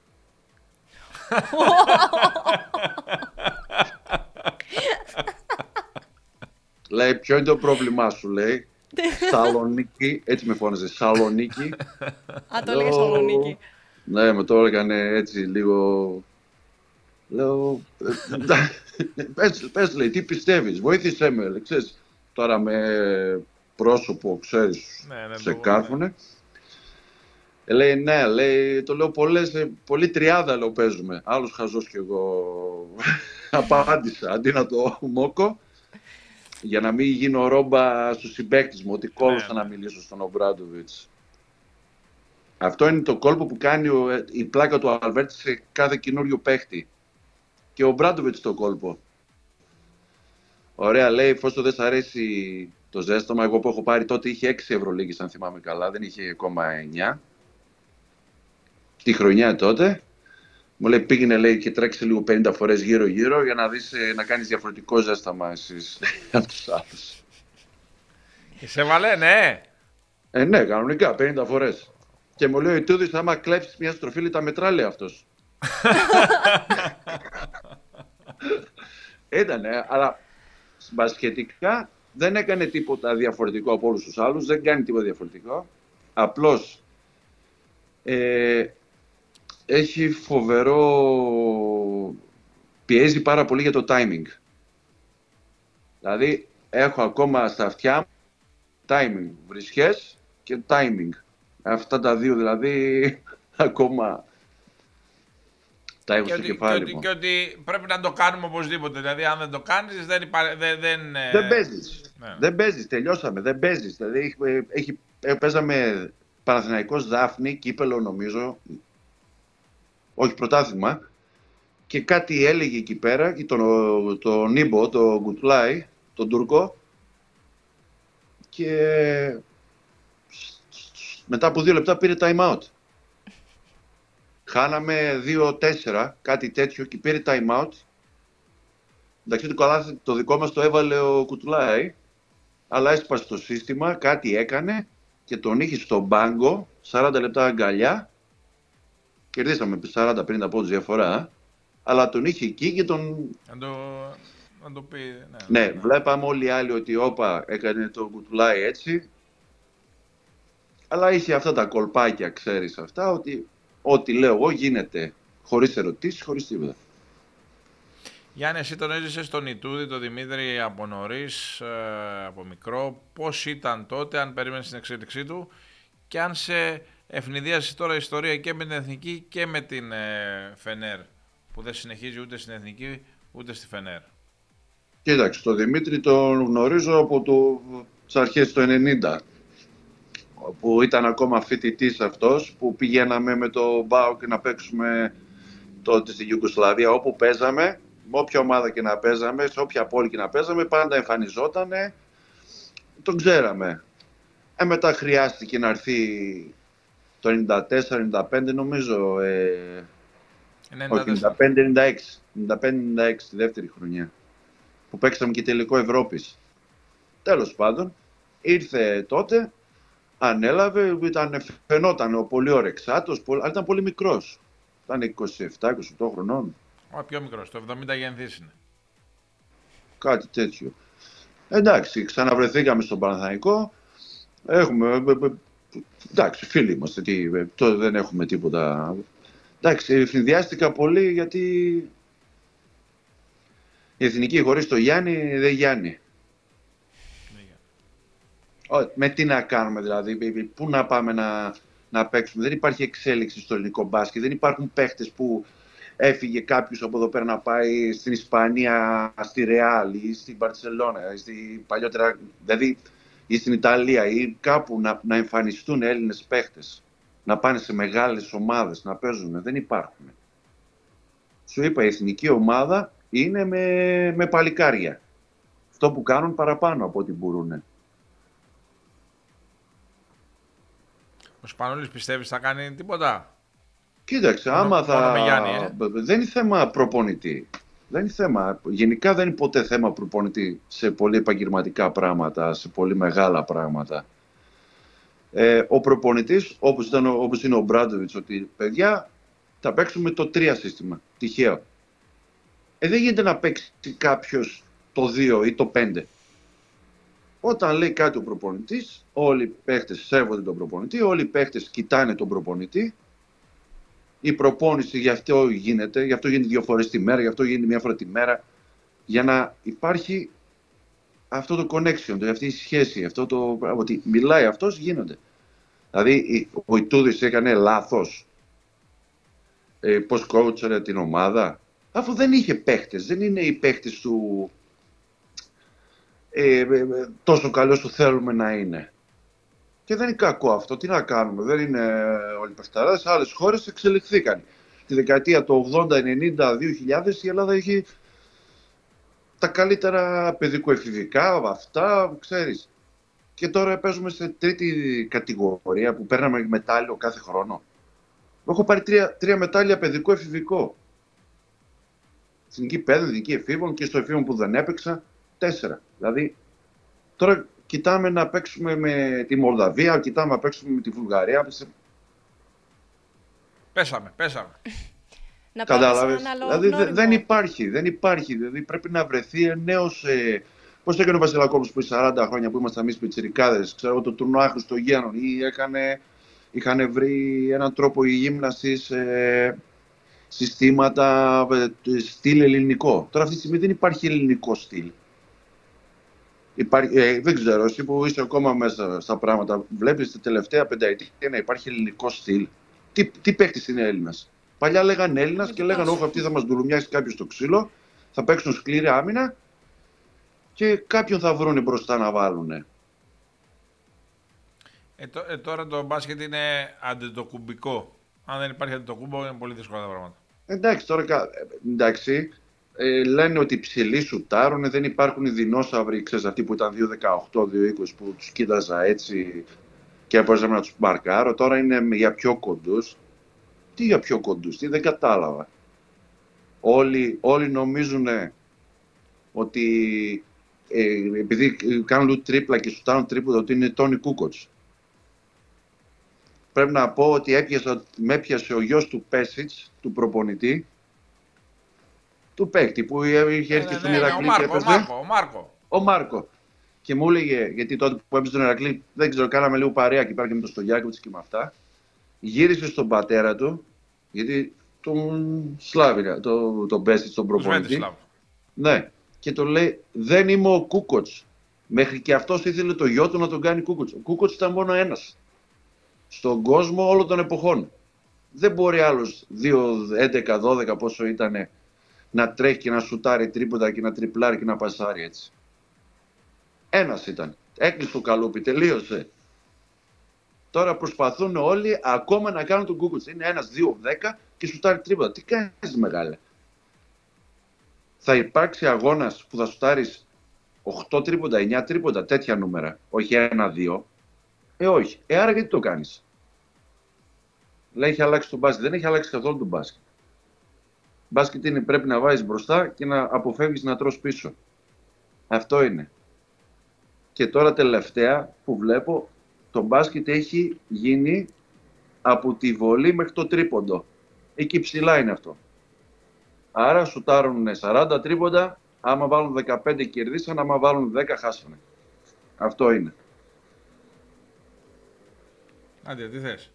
C: Λέει, ποιο είναι το πρόβλημά σου, λέει. Σαλονίκη, έτσι με φώναζε, Σαλονίκη.
A: Α, το έλεγε Σαλονίκη.
C: Ναι, με το έκανε έτσι λίγο... Λέω, «Ε, πες, πες, λέει, τι πιστεύεις, βοήθησέ με, λέει, ξέρεις, τώρα με πρόσωπο, ξέρεις,
B: Ναι, ναι,
C: σε
B: το-
C: κάρφουνε. Ε, λέει, ναι, λέει, το λέω πολλές, ε, πολύ τριάδα, λέω, παίζουμε. Άλλος χαζός κι εγώ απάντησα, αντί να το μόκο, για να μην γίνω ρόμπα στους συμπαίκτες μου, ότι κόλλωσα
B: ναι.
C: να μιλήσω στον Ομπράντοβιτς. Αυτό είναι το κόλπο που κάνει ο- ε, η πλάκα του Αλβέρτη σε κάθε καινούριο παίχτη. Και ο Μπράντοβιτς το κόλπο. Ωραία, λέει, εφόσον δεν σ' αρέσει το ζέσταμα, εγώ που έχω πάρει τότε είχε 6 Ευρωλίγες, αν θυμάμαι καλά, δεν είχε ακόμα 9. Τη χρονιά τότε. Μου λέει, πήγαινε λέει, και τρέξε λίγο 50 φορές γύρω-γύρω για να δεις, ε, να κάνεις διαφορετικό ζέσταμα εσείς από τους άλλους.
B: Και σε βάλε, ναι.
C: Ε, ναι, κανονικά, 50 φορές. Και μου λέει, ο Ιτούδης, άμα κλέψεις μια στροφή, λέει, τα μετρά, λέει αυτός. Ήτανε, αλλά μπασκετικά δεν έκανε τίποτα διαφορετικό από όλους τους άλλους, δεν κάνει τίποτα διαφορετικό. Απλώς ε, έχει φοβερό... πιέζει πάρα πολύ για το timing. Δηλαδή, έχω ακόμα στα αυτιά μου timing, βρισχές και timing. Αυτά τα δύο δηλαδή ακόμα τα έχω
B: Και
C: στο
B: ότι, και,
C: κεφάλι
B: ότι,
C: μου.
B: και ότι πρέπει να το κάνουμε οπωσδήποτε. Δηλαδή, αν δεν το κάνεις, δεν, υπά... δεν, δεν, ε,
C: Δεν παίζεις.
B: ναι.
C: Δεν παίζεις, τελειώσαμε. Δεν παίζεις. Δηλαδή, έχει, έχει, ε, παίζαμε Παναθηναϊκός Δάφνη, κύπελο νομίζω. Όχι πρωτάθλημα. Και κάτι έλεγε εκεί πέρα, και τον, τον Νίμπο, τον Γκουτλάι, τον Τούρκο. Και μετά από δύο λεπτά πήρε time out. Χάναμε 2-4, κάτι τέτοιο και πήρε time out. Εντάξει, το καλάθι το δικό μας το έβαλε ο Κουτουλάι, αλλά έσπασε το σύστημα, κάτι έκανε και τον είχε στον πάγκο, 40 λεπτά αγκαλιά. Κερδίσαμε 40-50 πόντους διαφορά, αλλά τον είχε εκεί και τον...
B: Να το, να το πει.
C: Ναι,
B: ναι.
C: βλέπαμε όλοι οι άλλοι ότι όπα έκανε τον Κουτουλάι έτσι, αλλά είχε αυτά τα κολπάκια, ξέρεις αυτά, ότι ό,τι λέω εγώ γίνεται χωρίς ερωτήσεις, χωρίς τίποτα.
B: Γιάννη, εσύ τον έζησες στον Ιτούδη, τον Δημήτρη από νωρίς, από μικρό. Πώς ήταν τότε, αν περίμενες την εξέλιξή του και αν σε ευνηδίασες τώρα η ιστορία και με την εθνική και με την ε, Φενέρ, που δεν συνεχίζει ούτε στην εθνική ούτε στη Φενέρ.
C: Κοίταξε, τον Δημήτρη τον γνωρίζω από το, τις αρχές του 90 που ήταν ακόμα φοιτητής αυτός που πηγαίναμε με το ΜΠΑΟΚ να παίξουμε τότε στη Ιουγκοσλαβία όπου παίζαμε με όποια ομάδα και να παίζαμε, σε όποια πόλη και να παίζαμε πάντα εμφανιζότανε τον ξέραμε ε, μετά χρειάστηκε να έρθει το 94-95 νομίζω ε,
B: 94.
C: όχι, 95-96. 95-96 τη δεύτερη χρονιά. Που παίξαμε και τελικό Ευρώπης. Τέλος πάντων, ήρθε τότε, ανέλαβε, ήταν, φαινόταν ο πολύ ωρεξάτος, πολ- αλλά ήταν πολύ μικρός. Ήταν 27-28 χρονών,
B: Ο πιο μικρός, το 70 γεννηθείς είναι.
C: κάτι τέτοιο. Εντάξει, ξαναβρεθήκαμε στον Παναθηναϊκό. Έχουμε, ε, ε, εντάξει, φίλοι είμαστε, τι, ε, τώρα δεν έχουμε τίποτα. Εντάξει, ευνηδιάστηκα πολύ γιατί η εθνική χωρίς το Γιάννη δεν Γιάννη. Ω, Με τι να κάνουμε δηλαδή, πού να πάμε να, να παίξουμε. Δεν υπάρχει εξέλιξη στο ελληνικό μπάσκετ. Δεν υπάρχουν παίχτες που έφυγε κάποιος από εδώ πέρα να πάει στην Ισπανία, στη Ρεάλ ή στην Μπαρτσελώνα, ή στη παλιότερα, δηλαδή ή στην Ιταλία ή κάπου να, να εμφανιστούν Έλληνες παίχτες. Να πάνε σε μεγάλες ομάδες, να παίζουν. Δεν υπάρχουν. Σου είπα, η εθνική ομάδα είναι με, με παλικάρια. Αυτό που κάνουν παραπάνω από ό,τι μπορούν.
B: Ο Σπανούλης πιστεύεις θα κάνει τίποτα;
C: Κοίταξε,
B: Μόνο-
C: άμα θα...
B: μόνο με Γιάννη, ε.
C: Δεν είναι θέμα προπονητή. Δεν είναι θέμα. Γενικά δεν είναι ποτέ θέμα προπονητή σε πολύ επαγγελματικά πράγματα, σε πολύ μεγάλα πράγματα. Ε, ο προπονητής, όπως, ήταν, ο- όπως είναι ο Μπράντοβιτς, ότι παιδιά θα παίξουμε το 3 σύστημα, τυχαίο. Ε, δεν γίνεται να παίξει κάποιος το 2 ή το 5. Όταν λέει κάτι ο προπονητής, όλοι οι παίχτε σέβονται τον προπονητή, όλοι οι παίχτε κοιτάνε τον προπονητή. Η προπόνηση γι' αυτό γίνεται, γι' αυτό γίνεται δύο φορές τη μέρα, γι' αυτό γίνεται μία φορά τη μέρα. Για να υπάρχει αυτό το connection, αυτή η σχέση, αυτό το ότι μιλάει αυτός γίνονται. Δηλαδή ο Ιτούδης έκανε λάθος. Ε, πώς κόουτσαρε την ομάδα. Αφού δεν είχε παίχτες, δεν είναι οι παίχτες του ε, ε, ε τόσο καλός που θέλουμε να είναι. Και δεν είναι κακό αυτό. Τι να κάνουμε. Δεν είναι όλοι παιχταράδες. Άλλες χώρες εξελιχθήκαν. Τη δεκαετία του 80, 90, 2000 η Ελλάδα είχε τα καλύτερα παιδικοεφηβικά, αυτά, ξέρεις. Και τώρα παίζουμε σε τρίτη κατηγορία που παίρναμε μετάλλιο κάθε χρόνο. Έχω πάρει τρία, τρία μετάλλια παιδικό εφηβικό. Εθνική παιδεία, εθνική εφήβων και στο εφήβων που δεν έπαιξα, τέσσερα. Δηλαδή, τώρα κοιτάμε να παίξουμε με τη Μολδαβία, κοιτάμε να παίξουμε με τη Βουλγαρία.
B: Πέσαμε, πέσαμε.
A: Να Κατάλαβες.
C: Δηλαδή δεν υπάρχει, δεν υπάρχει. Δηλαδή πρέπει να βρεθεί ένα νέος. Ε, Πώς το έκανε ο Βασιλακόπουλος που 40 χρόνια που ήμασταν εμείς πιτσιρικάδες, ξέρω το τουρνουά Χριστουγέννων ή έκανε, είχαν βρει έναν τρόπο η γύμνασης ε, συστήματα ε, στυλ ελληνικό. Τώρα αυτή τη στιγμή δεν υπάρχει ελληνικό στυλ. Υπάρχει, ε, δεν ξέρω, εσύ που είσαι ακόμα μέσα στα πράγματα, βλέπεις τη τελευταία πενταετία να υπάρχει ελληνικό στυλ. Τι, τι παίχτη είναι Έλληνας; Παλιά λέγανε Έλληνας και λέγανε Όχι, αυτή θα μας ντουλουμιάσει κάποιος στο ξύλο, θα παίξουν σκληρή άμυνα και κάποιον θα βρουν μπροστά να βάλουν. Ε,
B: ε, τώρα το μπάσκετ είναι αντιτοκουμπικό. Αν δεν υπάρχει αντιτοκούμπο, είναι πολύ δύσκολα τα πράγματα.
C: Εντάξει, τώρα ε, εντάξει, ε, λένε ότι ψηλοί σουτάρουν, δεν υπάρχουν οι δεινόσαυροι, ξέρεις, αυτοί που ήταν 2-18, 2-20 που τους κοίταζα έτσι και μπορούσαμε να τους μαρκάρω. Τώρα είναι για πιο κοντούς. Τι για πιο κοντούς, τι δεν κατάλαβα. Όλοι, όλοι νομίζουν ότι ε, επειδή κάνουν τρίπλα και σουτάρουν τρίπλα ότι είναι Τόνι Κούκοτς. Πρέπει να πω ότι έπιασε, με έπιασε ο γιος του Πέσιτς, του προπονητή, του παίκτη που είχε έρθει ναι, στον ναι, Ηρακλή
B: και έπαιζε. Ο Μάρκο, ο Μάρκο.
C: Ο Μάρκο. Και μου έλεγε, γιατί τότε που έπαιζε στον Ηρακλή, δεν ξέρω, κάναμε λίγο παρέα και υπάρχει και με το Στογιάκοβιτς και με αυτά. Γύρισε στον πατέρα του, γιατί τον Σλάβη, τον, τον Πέσιτς, τον προπονητή. Ναι, και το λέει δεν είμαι ο Κούκοτς. Μέχρι και αυτός ήθελε το γιο του να τον κάνει Κούκοτς. Ο Κούκοτς ήταν μόνο ένας. Στον κόσμο όλων των εποχών. Δεν μπορεί άλλος 2, 11, 12 πόσο ήταν να τρέχει και να σουτάρει τρίποτα και να τριπλάρει και να πασάρει έτσι. Ένας ήταν. Έκλεισε το καλούπι, τελείωσε. Τώρα προσπαθούν όλοι ακόμα να κάνουν τον Κούκοτς. Είναι ένας, δύο, δέκα και σουτάρει τρίποτα. Τι κάνεις μεγάλε θα υπάρξει αγώνας που θα σουτάρεις 8 τρίποτα, 9 τρίποτα, τέτοια νούμερα, όχι 1-2. Ε, όχι. Ε, άρα γιατί το κάνεις; Λέει έχει αλλάξει το μπάσκετ. Δεν έχει αλλάξει καθόλου το μπάσκετ. Μπάσκετ είναι πρέπει να βάζεις μπροστά και να αποφεύγεις να τρως πίσω. Αυτό είναι. Και τώρα τελευταία που βλέπω, το μπάσκετ έχει γίνει από τη βολή μέχρι το τρίποντο. Εκεί ψηλά είναι αυτό. Άρα σουτάρουν 40 τρίποντα, άμα βάλουν 15 κερδίσαν, άμα βάλουν 10 χάσανε. Αυτό είναι.
B: Άντε, τι θες;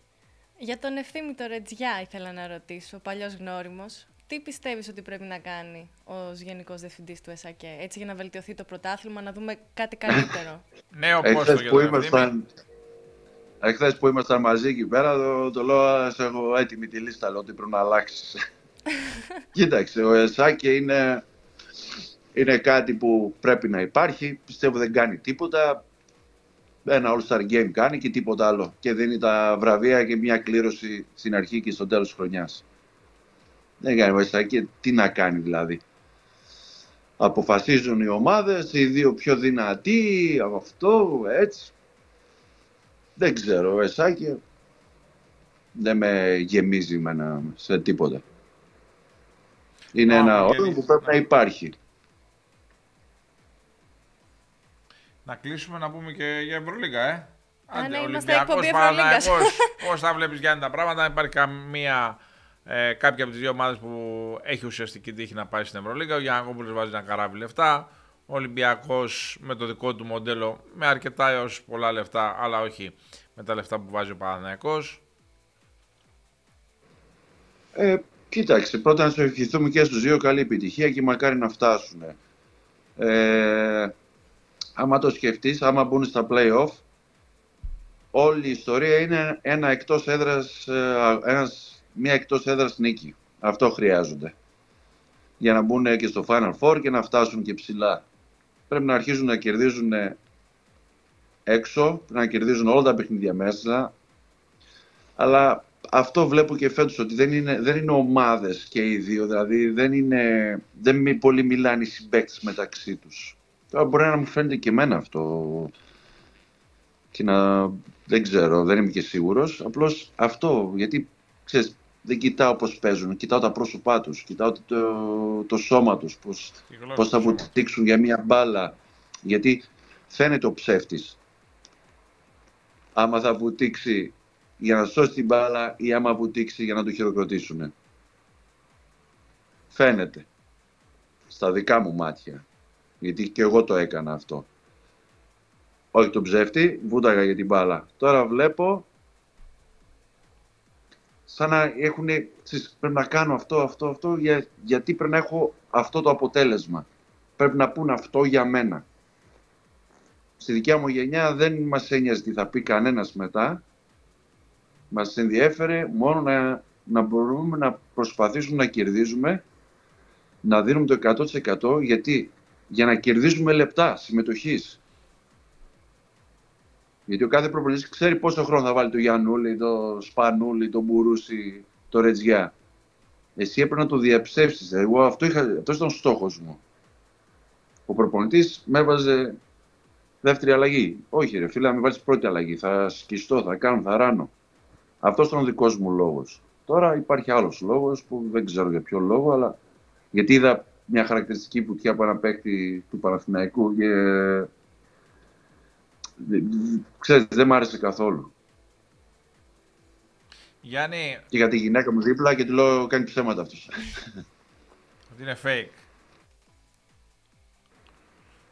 A: Για τον ευθύμη το Ρετζιά ήθελα να ρωτήσω, ο παλιός γνώριμος. Τι πιστεύεις ότι πρέπει να κάνει ο Γενικός Διευθυντής του ΕΣΑΚΕ, έτσι για να βελτιωθεί το πρωτάθλημα, να δούμε κάτι καλύτερο;
B: Νέο πόστο για τον ήμασταν...
C: Εχθές που ήμασταν μαζί εκεί πέρα, το, το λέω, έχω έτοιμη τη λίστα, λέω ότι πρέπει να αλλάξεις. Κοίταξε, ο Εσάκε είναι, είναι κάτι που πρέπει να υπάρχει. Πιστεύω δεν κάνει τίποτα. Ένα All-Star Game κάνει και τίποτα άλλο. Και δίνει τα βραβεία και μια κλήρωση στην αρχή και στο τέλος της χρονιάς. Δεν κάνει ο Εσάκε. Τι να κάνει δηλαδή. Αποφασίζουν οι ομάδες, οι δύο πιο δυνατοί, αυτό, έτσι. Δεν ξέρω, ο Εσάκε δεν με γεμίζει σε τίποτα. Είναι ένα όργανο που πρέπει να υπάρχει.
B: Να κλείσουμε να πούμε και για Ευρωλίγα, ε.
A: Αν ναι, είμαστε εκπομπή Ευρωλίγκας.
B: Πώς θα βλέπεις Γιάννη τα πράγματα, δεν υπάρχει καμία, ε, κάποια από τις δύο ομάδες που έχει ουσιαστική τύχη να πάει στην Ευρωλίγα. Ο Γιάννη βάζει ένα καράβι λεφτά. ο Ολυμπιακός με το δικό του μοντέλο, με αρκετά έως πολλά λεφτά, αλλά όχι με τα λεφτά που βάζει ο Παναθηναϊκός.
C: Ε, κοίταξε, πρώτα να σου ευχηθούμε και στους δύο καλή επιτυχία και μακάρι να φτάσουν. Ε, άμα το σκεφτείς, άμα μπουν στα play-off, όλη η ιστορία είναι ένα εκτός έδρας, ε, ένας, μια εκτός έδρας νίκη. Αυτό χρειάζονται. Για να μπουν και στο Final Four και να φτάσουν και ψηλά. Πρέπει να αρχίζουν να κερδίζουν έξω, να κερδίζουν όλα τα παιχνίδια μέσα. Αλλά αυτό βλέπω και φέτος ότι δεν είναι, δεν είναι ομάδες και οι δύο. Δηλαδή δεν, είναι, δεν πολύ μιλάνε οι συμπαίκτες μεταξύ τους. Τώρα μπορεί να μου φαίνεται και εμένα αυτό και να δεν ξέρω, δεν είμαι και σίγουρος. Απλώς αυτό, γιατί ξέρεις, δεν κοιτάω πώς παίζουν, κοιτάω τα πρόσωπά τους, κοιτάω το, το σώμα τους, πώς, πώς θα βουτήξουν για μια μπάλα. Γιατί φαίνεται ο ψεύτης. Άμα θα βουτήξει για να σώσει την μπάλα ή άμα βουτήξει για να το χειροκροτήσουν. Φαίνεται. Στα δικά μου μάτια. Γιατί και εγώ το έκανα αυτό. Όχι τον ψεύτη, βούταγα για την μπάλα. Τώρα βλέπω σαν να έχουν, πρέπει να κάνω αυτό, αυτό, αυτό, για, γιατί πρέπει να έχω αυτό το αποτέλεσμα. Πρέπει να πούν αυτό για μένα. Στη δικιά μου γενιά δεν μας ένοιαζε τι θα πει κανένας μετά. Μας ενδιέφερε μόνο να, να μπορούμε να προσπαθήσουμε να κερδίζουμε, να δίνουμε το 100% γιατί για να κερδίζουμε λεπτά συμμετοχής. Γιατί ο κάθε προπονητής ξέρει πόσο χρόνο θα βάλει το Γιαννούλη, το Σπανούλη, το Μπουρούση, το Ρετζιά. Εσύ έπρεπε να το διαψεύσεις. Εγώ αυτό, είχα, αυτός ήταν ο στόχος μου. Ο προπονητής με έβαζε δεύτερη αλλαγή. Όχι, ρε φίλε, να με βάλεις πρώτη αλλαγή. Θα σκιστώ, θα κάνω, θα ράνω. Αυτός ήταν ο δικός μου λόγος. Τώρα υπάρχει άλλος λόγος που δεν ξέρω για ποιο λόγο, αλλά γιατί είδα μια χαρακτηριστική πουτιά από ένα παίκτη του Παναθηναϊκού και ξέρεις, δεν μ' άρεσε καθόλου.
B: Γιάννη...
C: Και για τη γυναίκα μου δίπλα και του λέω κάνει ψέματα αυτός.
B: Ότι είναι fake.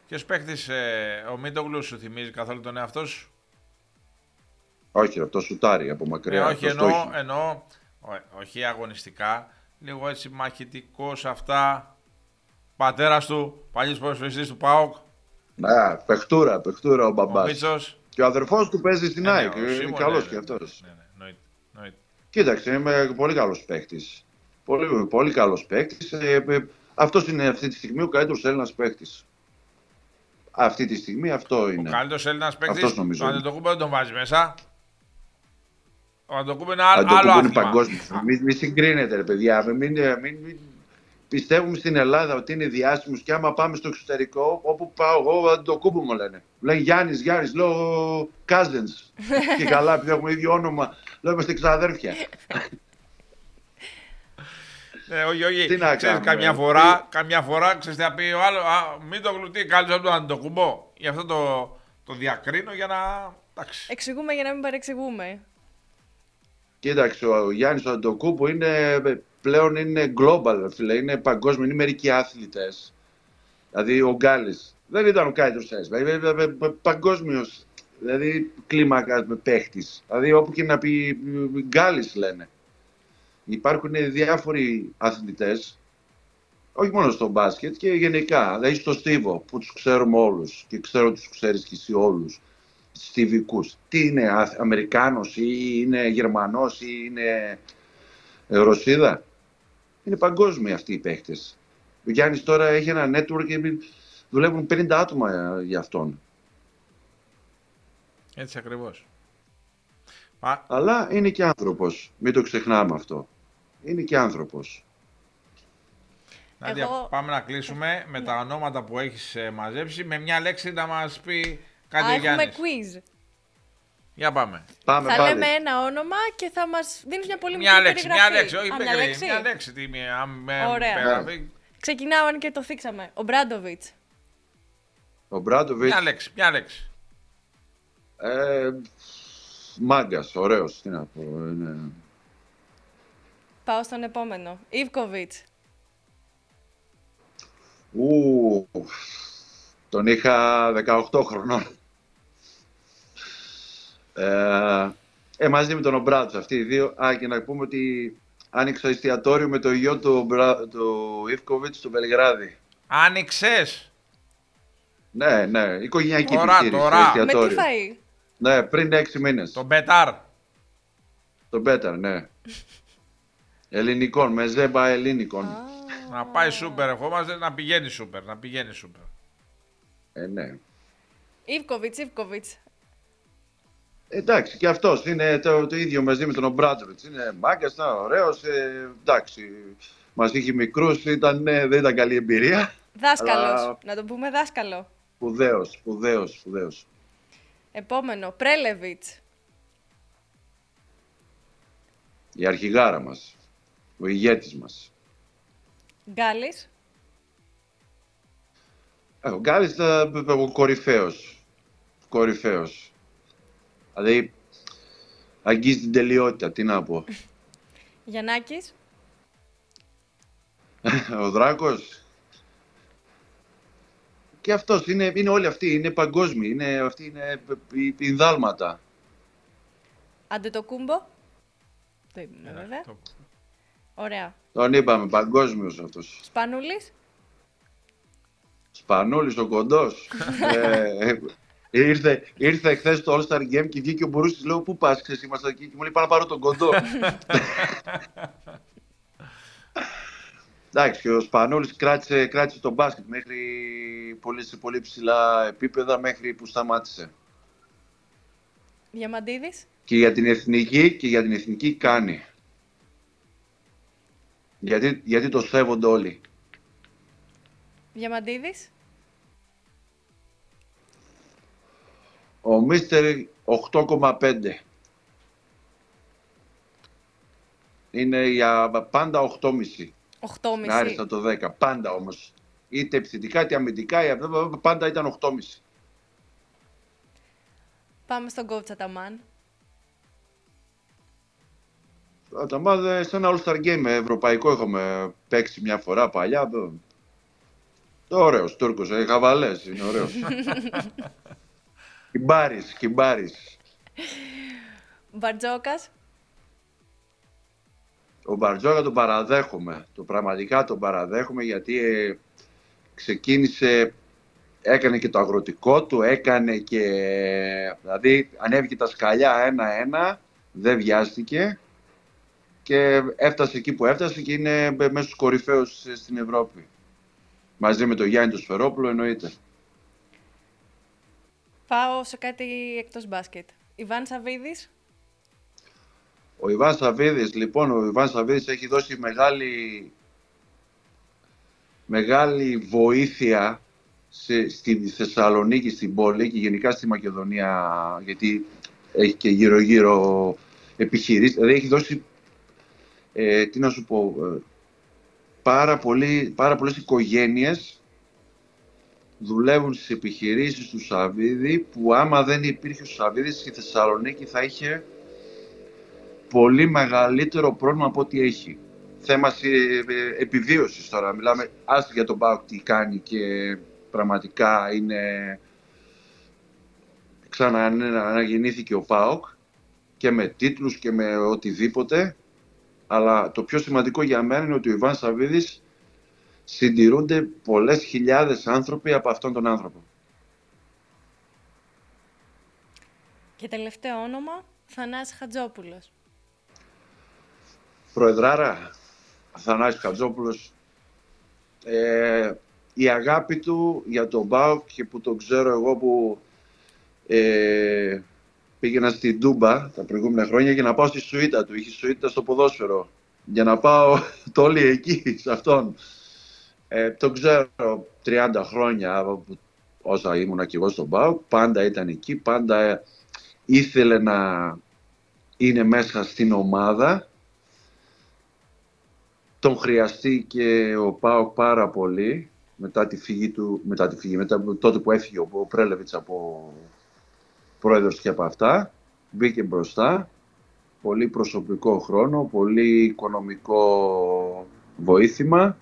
B: Ποιος παίκτης ε, ο Μίτογλου σου θυμίζει καθόλου τον εαυτό σου;
C: Όχι, αυτό σουτάρει από μακριά.
B: Ε, όχι, εννοώ, εννοώ, όχι αγωνιστικά, λίγο έτσι μαχητικός αυτά. Πατέρας του, παλιός προσφυγιστή του ΠΑΟΚ.
C: Ναι, παιχτούρα, παιχτούρα ο μπαμπάς. Και ο αδερφός του παίζει στην
B: ναι, ναι
C: ΑΕΚ. είναι καλό
B: ναι,
C: και αυτός.
B: Ναι, ναι,
C: Κοίταξε, είμαι πολύ καλός παίκτης. Πολύ, πολύ καλός παίκτης. Ε, ε, αυτός είναι αυτή τη στιγμή ο καλύτερος Έλληνας παίκτης. Αυτή τη στιγμή αυτό είναι.
B: Ο καλύτερος Έλληνας παίκτης. Το Αντετοκούμπο δεν τον βάζει μέσα. Ο Αντετοκούμπο είναι άλλο, άλλο
C: είναι παγκόσμιος. Μην μη συγκρίνετε, ρε παιδιά. Μην, μην, μην, πιστεύουμε στην Ελλάδα ότι είναι διάσημος και άμα πάμε στο εξωτερικό, όπου πάω εγώ, το κούμπο μου λένε. Λέει Γιάννης, Γιάννης, λέω cousins. και καλά, επειδή έχουμε ίδιο όνομα, λέω είμαστε ξαδέρφια.
B: Ναι, όχι, όχι. Τι να ξέρεις, καμιά φορά, καμιά φορά, ξέρεις τι θα πει ο άλλος, α, μην το γλουτί, καλύτερα από το αντοκουμπό. Γι' αυτό το, το διακρίνω για να, εντάξει.
A: Εξηγούμε για να μην παρεξηγούμε.
C: Κοίταξε, ο Γιάννης ο Αντοκούπο είναι πλέον είναι global, φίλε, είναι παγκόσμιο, είναι μερικοί άθλητες. Δηλαδή ο Γκάλης δεν ήταν ο καλύτερο έσβα, παγκόσμιος δηλαδή κλίμακας με παίχτης. Δηλαδή όπου και να πει Γκάλης λένε. Υπάρχουν διάφοροι αθλητές, όχι μόνο στο μπάσκετ και γενικά. Δηλαδή στο Στίβο που τους ξέρουμε όλους και ξέρω ότι τους ξέρεις και εσύ όλους. Στιβικούς. Τι είναι, Αμερικάνος ή είναι Γερμανός ή είναι Ρωσίδα; Είναι παγκόσμιοι αυτοί οι παίχτε. Ο Γιάννης τώρα έχει ένα network και δουλεύουν 50 άτομα για αυτόν.
B: Έτσι ακριβώς.
C: Αλλά είναι και άνθρωπος. Μην το ξεχνάμε αυτό. Είναι και άνθρωπος.
B: Νάντια, πάμε να κλείσουμε με τα ονόματα που έχεις ε, μαζέψει. Με μια λέξη να μας πει κάτι
A: Α, Έχουμε quiz.
B: Για πάμε.
C: πάμε
A: θα
C: πάλι.
A: λέμε ένα όνομα και θα μας δίνεις μια πολύ
B: μια
A: μικρή
B: λέξη,
A: περιγραφή.
B: Μια λέξη, όχι
A: Α,
B: μια,
A: μια
B: λέξη. Μια λέξη. Τι, μια, με,
A: Ωραία.
B: Περιγραφή.
A: Ξεκινάω αν και το θίξαμε. Ο Μπράντοβιτς.
C: Ο Μπράντοβιτς.
B: Μια λέξη. Μια λέξη.
C: Ε, Μάγκας, ωραίος. Τι να πω. Είναι...
A: Πάω στον επόμενο. Ιβκοβιτς.
C: Ου, Τον είχα 18 χρονών. Ε, ε, μαζί με τον Ομπράτσο, αυτοί οι δύο. Α, και να πούμε ότι άνοιξα εστιατόριο με το γιο του, Ομπρά, του Ιβκοβιτς στο Βελιγράδι.
B: Άνοιξες;
C: Ναι, ναι, οικογενειακή
B: Τώρα,
C: επιχείρηση,
B: τώρα.
A: Με
C: εστιατόριο.
A: τι φαΐ.
C: Ναι, πριν έξι μήνες.
B: Τον Μπετάρ.
C: Το Μπέταρ, ναι. Ελληνικών, με ζέμπα ελληνικών.
A: Α,
B: Να πάει σούπερ, ερχόμαστε να πηγαίνει σούπερ. Να πηγαίνει σούπερ.
C: Ε, ναι.
A: Ιβκοβιτς, Ιβκοβιτς.
C: Εντάξει, και αυτός είναι το, το ίδιο μαζί με τον Ομπράτζοβιτ. Είναι μάγκας, ήταν ωραίος. Ε, εντάξει, μας είχε μικρούς, ήταν, ε, δεν ήταν καλή εμπειρία.
A: Δάσκαλος.
C: Αλλά-
A: Να το πούμε δάσκαλο.
C: Σπουδαίος, σπουδαίος, σπουδαίος.
A: Επόμενο, Πρέλεβιτς.
C: Η αρχηγάρα μας. Ο ηγέτης μας.
A: Γκάλης.
C: Ο Γκάλης ήταν ο κορυφαίος. Κορυφαίος. Δηλαδή, αγγίζει την τελειότητα, τι να πω.
A: Γιαννάκης.
C: ο Δράκος. Και αυτός, είναι, είναι όλοι αυτοί, είναι παγκόσμιοι, είναι, αυτοί είναι πι- πινδάλματα.
A: Αντετοκούμπο. Το είπαμε βέβαια.
B: Το-
A: Ωραία.
C: Τον είπαμε, παγκόσμιος αυτός.
A: Σπανούλης.
C: Σπανούλης ο κοντός. ε, ε, ήρθε, ήρθε χθε το All Star Game και βγήκε ο Μπουρούσης, λέω, πού πας, ξέρεις, είμαστε εκεί και μου λέει, πάω να πάρω τον κοντό. Εντάξει, και ο Σπανούλης κράτησε, κράτησε τον μπάσκετ μέχρι πολύ, σε πολύ ψηλά επίπεδα μέχρι που σταμάτησε.
A: Διαμαντίδης.
C: Και για την εθνική και για την εθνική κάνει. Γιατί, γιατί το σέβονται όλοι.
A: Διαμαντίδης.
C: Ο Μίστερ 8,5. Είναι για πάντα 8,5.
A: 8,5.
C: Με άριστα το 10. Πάντα όμως. Είτε επιθετικά είτε αμυντικά, ή πάντα ήταν 8,5.
A: Πάμε στον Κόβτσα Ταμάν.
C: Τα μάδε σε ένα All-Star Game ευρωπαϊκό έχουμε παίξει μια φορά παλιά. Το... Ωραίος Τούρκος, ε, χαβαλές, είναι ωραίος. Κυμπάρης, κυμπάρης.
A: Μπαρτζόκας.
C: Ο Μπαρτζόγα τον παραδέχομαι. Το πραγματικά τον παραδέχομαι γιατί ε, ξεκίνησε, έκανε και το αγροτικό του, έκανε και, δηλαδή ανέβηκε τα σκαλιά ένα-ένα, δεν βιάστηκε και έφτασε εκεί που έφτασε και είναι μέσα στους κορυφαίους ε, στην Ευρώπη. Μαζί με τον Γιάννη του Σφερόπουλο εννοείται.
A: Πάω σε κάτι εκτός μπάσκετ. Ιβάν Σαββίδης.
C: Ο Ιβάν Σαββίδης, λοιπόν, ο Ιβάν Σαββίδης έχει δώσει μεγάλη, μεγάλη βοήθεια σε, στη Θεσσαλονίκη, στην πόλη και γενικά στη Μακεδονία, γιατί έχει και γύρω-γύρω επιχειρήσεις. Δηλαδή έχει δώσει, ε, τι να σου πω, ε, πάρα, πολύ, πάρα πολλές οικογένειες δουλεύουν στις επιχειρήσεις του Σαββίδη που άμα δεν υπήρχε ο Σαββίδης στη Θεσσαλονίκη θα είχε πολύ μεγαλύτερο πρόβλημα από ό,τι έχει. Θέμα ε, ε, επιβίωσης τώρα. Μιλάμε άσχετα για τον ΠΑΟΚ τι κάνει και πραγματικά είναι... Ξανααναγεννήθηκε ο ΠΑΟΚ και με τίτλους και με οτιδήποτε. Αλλά το πιο σημαντικό για μένα είναι ότι ο Ιβάν Σαββίδης συντηρούνται πολλές χιλιάδες άνθρωποι από αυτόν τον άνθρωπο.
A: Και τελευταίο όνομα, Θανάσης Χατζόπουλος.
C: Προεδράρα, Αθανάσης Χατζόπουλος, ε, η αγάπη του για τον ΠΑΟΚ και που τον ξέρω εγώ που ε, πήγαινα στην Τούμπα τα προηγούμενα χρόνια για να πάω στη σουίτα του. Είχε σουίτα στο ποδόσφαιρο. Για να πάω το όλοι εκεί, σε αυτόν. Ε, τον ξέρω 30 χρόνια από όσα ήμουνα και εγώ στον ΠΑΟΚ. Πάντα ήταν εκεί, πάντα ήθελε να είναι μέσα στην ομάδα τον χρειαστεί ο ΠΑΟΚ πάρα πολύ μετά τη φυγή του, μετά τη φυγή, μετά από τότε που έφυγε ο Πρέλεβιτς από πρόεδρος και από αυτά, μπήκε μπροστά, πολύ προσωπικό χρόνο, πολύ οικονομικό βοήθημα,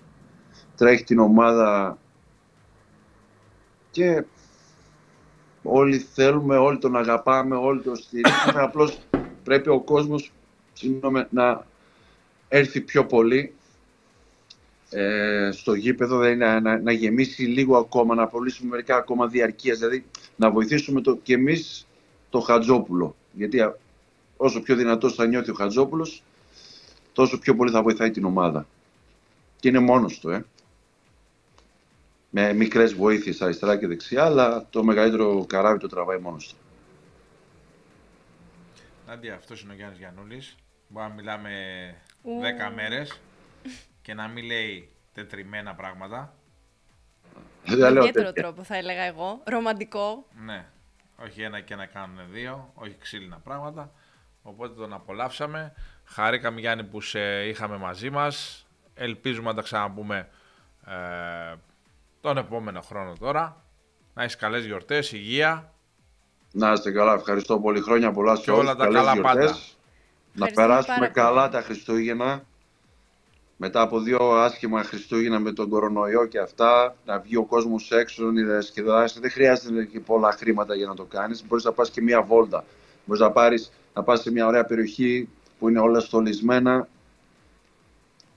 C: τρέχει την ομάδα και όλοι θέλουμε, όλοι τον αγαπάμε, όλοι τον στηρίζουμε. Απλώς πρέπει ο κόσμος συγγνώμη, να έρθει πιο πολύ ε, στο γήπεδο, δηλαδή να, να, να, γεμίσει λίγο ακόμα, να απολύσουμε μερικά ακόμα διαρκείας, δηλαδή να βοηθήσουμε το, και εμείς το Χατζόπουλο. Γιατί όσο πιο δυνατός θα νιώθει ο Χατζόπουλος, τόσο πιο πολύ θα βοηθάει την ομάδα. Και είναι μόνος του, ε. Με μικρές βοήθειες αριστερά και δεξιά, αλλά το μεγαλύτερο καράβι το τραβάει μόνος του.
B: Νάντια, αυτός είναι ο Γιάννης Γιαννούλης. Μπορεί να μιλάμε 10 μέρες και να μην λέει τετριμένα πράγματα.
A: Με ιδιαίτερο τρόπο θα έλεγα εγώ. Ρομαντικό.
B: Ναι. Όχι ένα και να κάνουν δύο. Όχι ξύλινα πράγματα. Οπότε τον απολαύσαμε. Χαρήκαμε Γιάννη που σε είχαμε μαζί μας. Ελπίζουμε να τα ξαναπούμε ε, τον επόμενο χρόνο τώρα. Να έχεις καλές γιορτές, υγεία.
C: Να είστε καλά, ευχαριστώ πολύ. Χρόνια πολλά σε
B: Και όλα τα καλά πάντα.
C: Να περάσουμε καλά τα Χριστούγεννα μετά από δύο άσχημα Χριστούγεννα με τον κορονοϊό και αυτά, να βγει ο κόσμος έξω, να διασκεδάσει. Δεν χρειάζεται και πολλά χρήματα για να το κάνεις. Μπορείς να πας και μία βόλτα. Μπορείς να, πάρεις, να πας σε μια ωραία περιοχή που είναι όλα στολισμένα.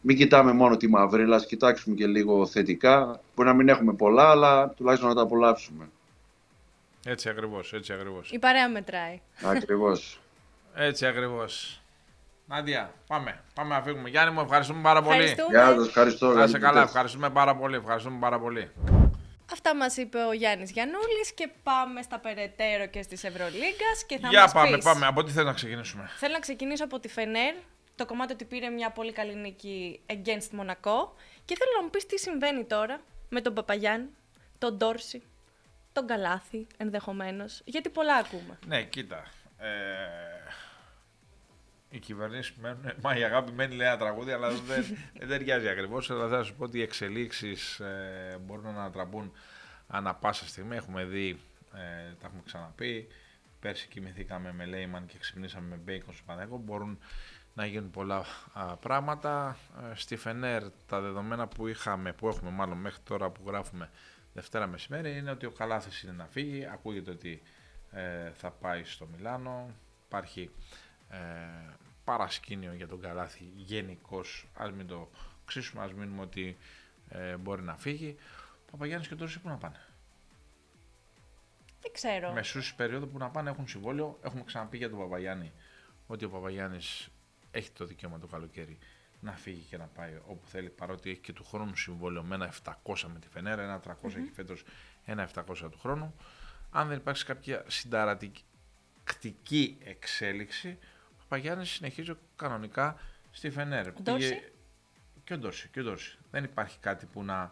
C: Μην κοιτάμε μόνο τη μαύρη, ας κοιτάξουμε και λίγο θετικά. Μπορεί να μην έχουμε πολλά, αλλά τουλάχιστον να τα απολαύσουμε.
B: Έτσι ακριβώς, έτσι ακριβώς.
A: Η παρέα μετράει.
C: Ακριβώς.
B: έτσι ακριβώς. Νάντια, πάμε. Πάμε να φύγουμε. Γιάννη μου, ευχαριστούμε πάρα πολύ.
C: Γεια σας, ευχαριστώ.
B: Να είσαι καλά, ευχαριστούμε πάρα πολύ. Ευχαριστούμε πάρα πολύ.
A: Αυτά μας είπε ο Γιάννης Γιαννούλη και πάμε στα περαιτέρω και στις Ευρωλίγκας.
B: Για
A: μας
B: πάμε,
A: πεις.
B: πάμε. Από τι θέλει να ξεκινήσουμε.
A: Θέλω να ξεκινήσω από τη Φενέρ. Το κομμάτι ότι πήρε μια πολύ καλή νίκη against Μονακό. Και θέλω να μου πεις τι συμβαίνει τώρα με τον Παπαγιάννη, τον Ντόρση, τον Καλάθι ενδεχομένως. Γιατί πολλά ακούμε.
B: Ναι, κοίτα. Ε, οι κυβερνήσεις μένουν. Μα η αγάπη μένει λέει ένα τραγούδι, αλλά δεν, δεν ταιριάζει ακριβώς. Αλλά θα σου πω ότι οι εξελίξεις ε, μπορούν να ανατραπούν ανά πάσα στιγμή. Έχουμε δει, ε, τα έχουμε ξαναπεί. Πέρσι κοιμηθήκαμε με Λέιμαν και ξυπνήσαμε με Μπέικον στο Πανέκο. Μπορούν να γίνουν πολλά α, πράγματα. Ε, στη Φενέρ τα δεδομένα που είχαμε, που έχουμε μάλλον μέχρι τώρα που γράφουμε Δευτέρα μεσημέρι είναι ότι ο Καλάθης είναι να φύγει. Ακούγεται ότι ε, θα πάει στο Μιλάνο. Υπάρχει ε, παρασκήνιο για τον Καλάθι γενικώς. Ας μην το ξύσουμε, ας μείνουμε ότι ε, μπορεί να φύγει. Ο Παπαγιάννης και ο Τόρσης πού να πάνε;
A: Δεν ξέρω.
B: Μεσούς περίοδο που να πάνε έχουν συμβόλαιο. Έχουμε ξαναπεί για τον Παπαγιάννη ότι ο Παπαγιάννης έχει το δικαίωμα το καλοκαίρι να φύγει και να πάει όπου θέλει παρότι έχει και του χρόνου συμβόλαιο με ένα 700 με τη Φενέρα, ένα 300 mm-hmm. έχει φέτος ένα 700 του χρόνου. Αν δεν υπάρξει κάποια συνταρατική εξέλιξη, ο Παπαγιάννης συνεχίζει κανονικά στη Φενέρ.
A: Ντόρση;
B: Και ο Ντόρση, και ο Ντόρση. Δεν υπάρχει κάτι που να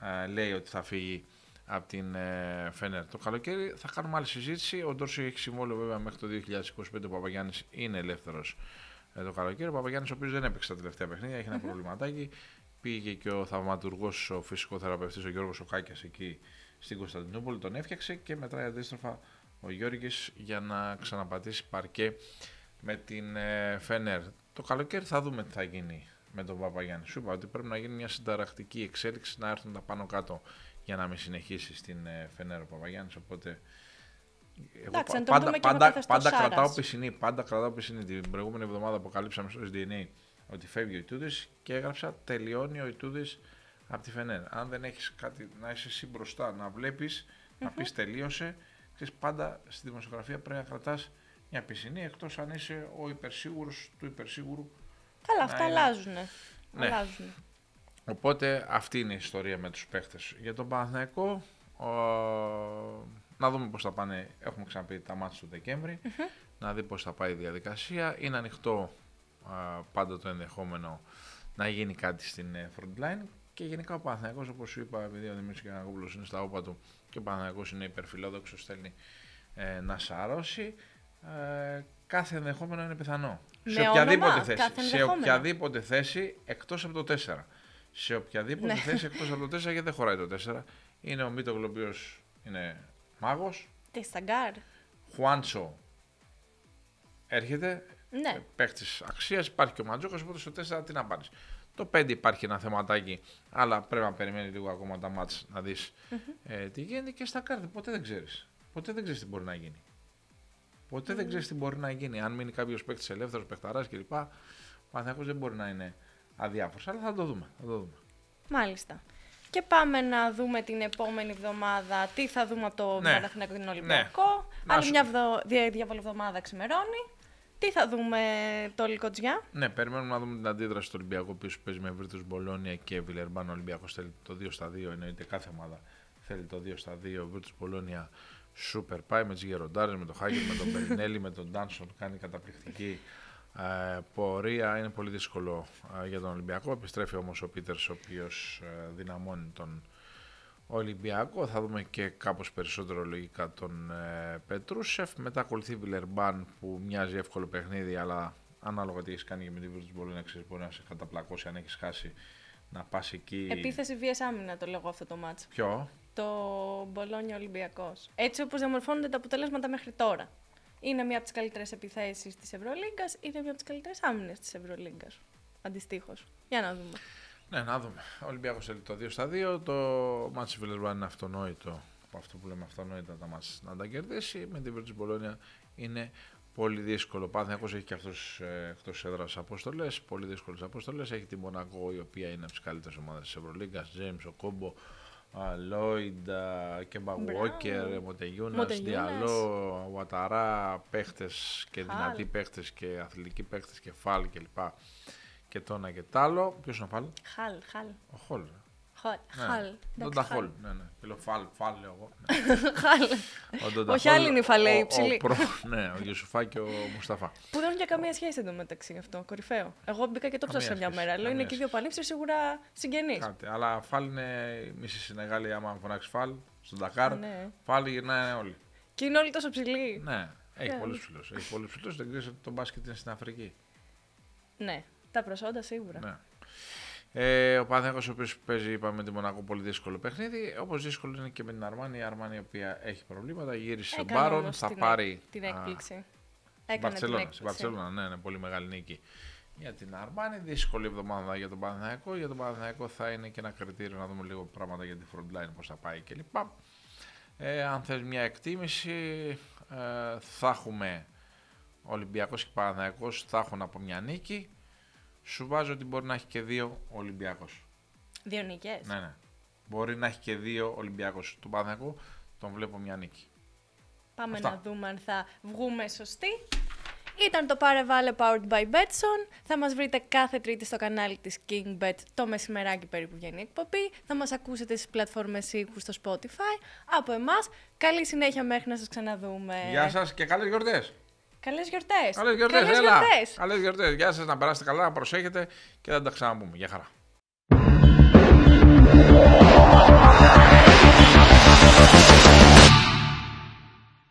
B: ε, λέει ότι θα φύγει από την ε, Φενέρ. Το καλοκαίρι θα κάνουμε άλλη συζήτηση. Ο Ντόρση έχει συμβόλαιο βέβαια μέχρι το 2025. Ο Παπαγιάννης είναι ελεύθερος ε, το καλοκαίρι. Ο Παπαγιάννης, ο οποίος δεν έπαιξε τα τελευταία παιχνίδια, έχει ένα προβληματάκι. Πήγε και ο θαυματουργός, ο φυσικός θεραπευτής, ο Γιώργος Οκάκιας εκεί στην Κωνσταντινούπολη, τον έφτιαξε και μετράει αντίστροφα ο Γιώργης για να ξαναπατήσει παρκέ με την ε, Φενέρ. Το καλοκαίρι θα δούμε τι θα γίνει με τον Παπαγιάννη. Σου είπα ότι πρέπει να γίνει μια συνταρακτική εξέλιξη, να έρθουν τα πάνω κάτω για να μην συνεχίσει στην ε, Φενέρ ο Παπαγιάννης. Οπότε εγώ
A: Εντάξει,
B: πάντα,
A: δούμε και
B: πάντα,
A: με
B: πάντα,
A: Σάρας.
B: κρατάω πισινή, πάντα κρατάω πισινή. Την προηγούμενη εβδομάδα αποκαλύψαμε στο SDNA ότι φεύγει ο Ιτούδης και έγραψα τελειώνει ο Ιτούδης από τη Φενέρ. Αν δεν έχεις κάτι να είσαι εσύ μπροστά, να βλέπεις, να πεις τελείωσε, ξέρεις, πάντα στη δημοσιογραφία πρέπει να κρατάς μια πισινή, εκτός αν είσαι ο υπερσίγουρος του υπερσίγουρου.
A: Καλά,
B: να
A: αυτά
B: είναι-
A: αλλάζουν.
B: Ναι.
A: Αλλάζουν.
B: Οπότε αυτή είναι η ιστορία με τους παίχτες. Για τον Παναθηναϊκό, ο... να δούμε πώς θα πάνε, έχουμε ξαναπεί τα μάτια του δεκεμβρη να δει πώς θα πάει η διαδικασία. Είναι ανοιχτό α, πάντα το ενδεχόμενο να γίνει κάτι στην ε, front line και γενικά ο Παναθηναϊκός, όπως σου είπα, επειδή ο Δημήτρης Καναγόπουλος είναι στα όπα του και ο Παναθηναϊκός είναι υπερφιλόδοξος, θέλει ε, να σαρώσει, ε, κάθε ενδεχόμενο είναι πιθανό.
A: Με
B: σε οποιαδήποτε
A: όνομα,
B: θέση.
A: κάθε
B: Σε
A: ενδεχόμενο.
B: οποιαδήποτε θέση εκτός από το 4. Σε οποιαδήποτε
A: Ναι.
B: θέση εκτός από το 4 γιατί δεν χωράει το 4. Είναι ο Μίτογλου ο οποίος είναι μάγος.
A: Τι Σταγκάρ.
B: Χουάντσο έρχεται.
A: Ναι.
B: Παίχτη αξίας. Υπάρχει και ο Μαντζόκα. Οπότε στο 4 τι να πάρεις. Το 5 υπάρχει ένα θεματάκι, αλλά πρέπει να περιμένει λίγο ακόμα τα μάτς να δεις ε, τι γίνεται και στα κάρτα. Ποτέ δεν ξέρεις. Ποτέ δεν ξέρεις τι μπορεί να γίνει. Ποτέ δεν ξέρεις τι μπορεί να γίνει. Αν μείνει κάποιος παίκτης ελεύθερος, παιχταράς κλπ. Ο Παναθηναϊκός δεν μπορεί να είναι αδιάφορος, αλλά θα το δούμε. Θα το δούμε.
A: Μάλιστα. Και πάμε να δούμε την επόμενη εβδομάδα τι θα δούμε από το
B: Ναι.
A: Παναθηναϊκό και τον Ολυμπιακό.
B: Να
A: Άλλη
B: σου-
A: μια βδο... δια- διάβολη εβδομάδα ξημερώνει. Τι θα δούμε το Λικοτζιά;
B: Ναι, περιμένουμε να δούμε την αντίδραση του Ολυμπιακού που παίζει με Βίρτου Μπολόνια και Βιλερμπάν. Ο Ολυμπιακός θέλει το 2 στα 2, εννοείται κάθε ομάδα θέλει το 2 στα 2. Βίρτου Μπολόνια σούπερ πάει με του Γεροντάρες, με τον Χάγκερ, με τον Περινέλη, με τον Ντάνσον. Κάνει καταπληκτική ε, πορεία. Είναι πολύ δύσκολο ε, για τον Ολυμπιακό. Επιστρέφει όμως ο Πίτερς, ο οποίος ε, δυναμώνει τον Ολυμπιακό. Θα δούμε και κάπως περισσότερο λογικά τον ε, Πετρούσεφ. Μετά ακολουθεί Βιλερμπάν που μοιάζει εύκολο παιχνίδι, αλλά ανάλογα τι έχεις κάνει και με την Virtus Bologna, ξέρεις, μπορεί να σε καταπλακώσει αν έχεις χάσει να πας εκεί.
A: Επίθεση βίας άμυνα το λέγω αυτό το μάτσο.
B: Ποιο;
A: Το Μπολόνια Ολυμπιακός. Έτσι όπως διαμορφώνονται τα αποτελέσματα μέχρι τώρα. Είναι μία από τις καλύτερες επιθέσεις της Ευρωλίγκας, είναι μία από τις καλύτερες άμυνες της Ευρωλίγκας. Αντιστοίχως. Για να δούμε.
B: Ναι, να δούμε. Ο Ολυμπιακός θέλει το 2 στα 2. Το μάτς Βιλερμπάν είναι αυτονόητο. Από αυτό που λέμε αυτονόητα τα μάτς να τα κερδίσει. Με την Virtus Bologna είναι πολύ δύσκολο. Ο Παναθηναϊκός έχει και αυτός ε, εκτός έδρας αποστολές, πολύ δύσκολες αποστολές. Έχει τη Μονακό η οποία είναι από τις καλύτερες ομάδες της Ευρωλίγκας. James, ο Κόμπο, Λόιντ, Κέμπα
A: Μπράβο.
B: Walker, Μοτεγιούνας,
A: Μοτεγιούνας.
B: Διαλό, Βαταρά, παίχτες και
A: Χαλ.
B: δυνατοί παίχτες και αθλητικοί παίχτες και φάλ κλπ. Και το ένα και το άλλο. Ποιος είναι ο φάλ;
A: Χαλ, χαλ.
B: Ο Χολ.
A: Χαλ.
B: Ναι.
A: χαλ.
B: Τον
A: Εντάξει,
B: Ταχόλ. Ναι, ναι. Και λέω φάλ, φάλ λέω εγώ. Ναι.
A: Χαλ.
B: Ο Ντον
A: Όχι,
B: Ταχόλ,
A: άλλη είναι η φαλέη,
B: ο-
A: υψηλή.
B: ο προ- Ναι, ο Γιουσουφά και ο Μουσταφά.
A: Που δεν έχουν για καμία σχέση εντωμεταξύ αυτό. Κορυφαίο. Εγώ μπήκα και το
B: Καμία
A: ψάξα μια
B: σχέση,
A: μέρα. Λέω είναι
B: καμία
A: και οι δύο πανύψιοι σίγουρα συγγενείς.
B: Κάτι. Αλλά φάλ είναι μισή Συνεγάλη άμα φωνάξεις φάλ στον Ντακάρ.
A: Ναι.
B: Φάλ γυρνάνε όλοι.
A: Και είναι όλοι τόσο ψηλοί.
B: Ναι, έχει
A: Ναι.
B: πολλούς ψηλούς. Έχει πολλούς ψηλούς. Δεν ξέρεις ότι το μπάσκετ είναι στην Αφρική.
A: Ναι. Τα προσόντα σίγουρα.
B: Ναι. Ε, ο Παναθηναϊκός ο οποίος παίζει, είπαμε, με τη Μονακό πολύ δύσκολο παιχνίδι. Όπως δύσκολο είναι και με την Αρμάνη. Η Αρμάνη η οποία έχει προβλήματα. Γύρισε σε
A: Έκανε
B: Μπάρον.
A: όμως
B: Θα
A: την,
B: πάρει.
A: την
B: α,
A: έκπληξη.
B: Στην
A: Έκανε την
B: Μπαρτσελώνα,
A: έκπληξη.
B: στην Μπαρτσελώνα, ναι, ναι, πολύ μεγάλη νίκη για την Αρμάνη. Δύσκολη εβδομάδα για τον Παναθηναϊκό. Για τον Παναθηναϊκό θα είναι και ένα κριτήριο να δούμε λίγο πράγματα για τη front line, πώς θα πάει κλπ. Ε, αν θες μια εκτίμηση, ε, θα έχουμε Ολυμπιακός και Παναθηναϊκός, θα έχουν από μια νίκη. Σου βάζω ότι μπορεί να έχει και δύο ο Ολυμπιακός.
A: Δύο νίκες;
B: Ναι, ναι. Μπορεί να έχει και δύο Ολυμπιακός. Τον Παναθηναϊκό τον βλέπω μια νίκη.
A: Πάμε
B: Αυτά.
A: να δούμε αν θα βγούμε σωστοί. Ήταν το Πάρε Βάλε Powered by Betson. Θα μας βρείτε κάθε τρίτη στο κανάλι της KingBet το μεσημεράκι περίπου βγαίνει η εκπομπή. Θα μας ακούσετε στις πλατφόρμες ήχου στο Spotify. Από εμάς, καλή συνέχεια μέχρι να σας ξαναδούμε.
B: Γεια σας και καλές γιορτές.
A: Καλές γιορτές.
B: Καλές
A: γιορτές.
B: Καλές γιορτές. Γεια σας, να περάσετε καλά, να προσέχετε και θα τα ξαναπούμε. Γεια χαρά.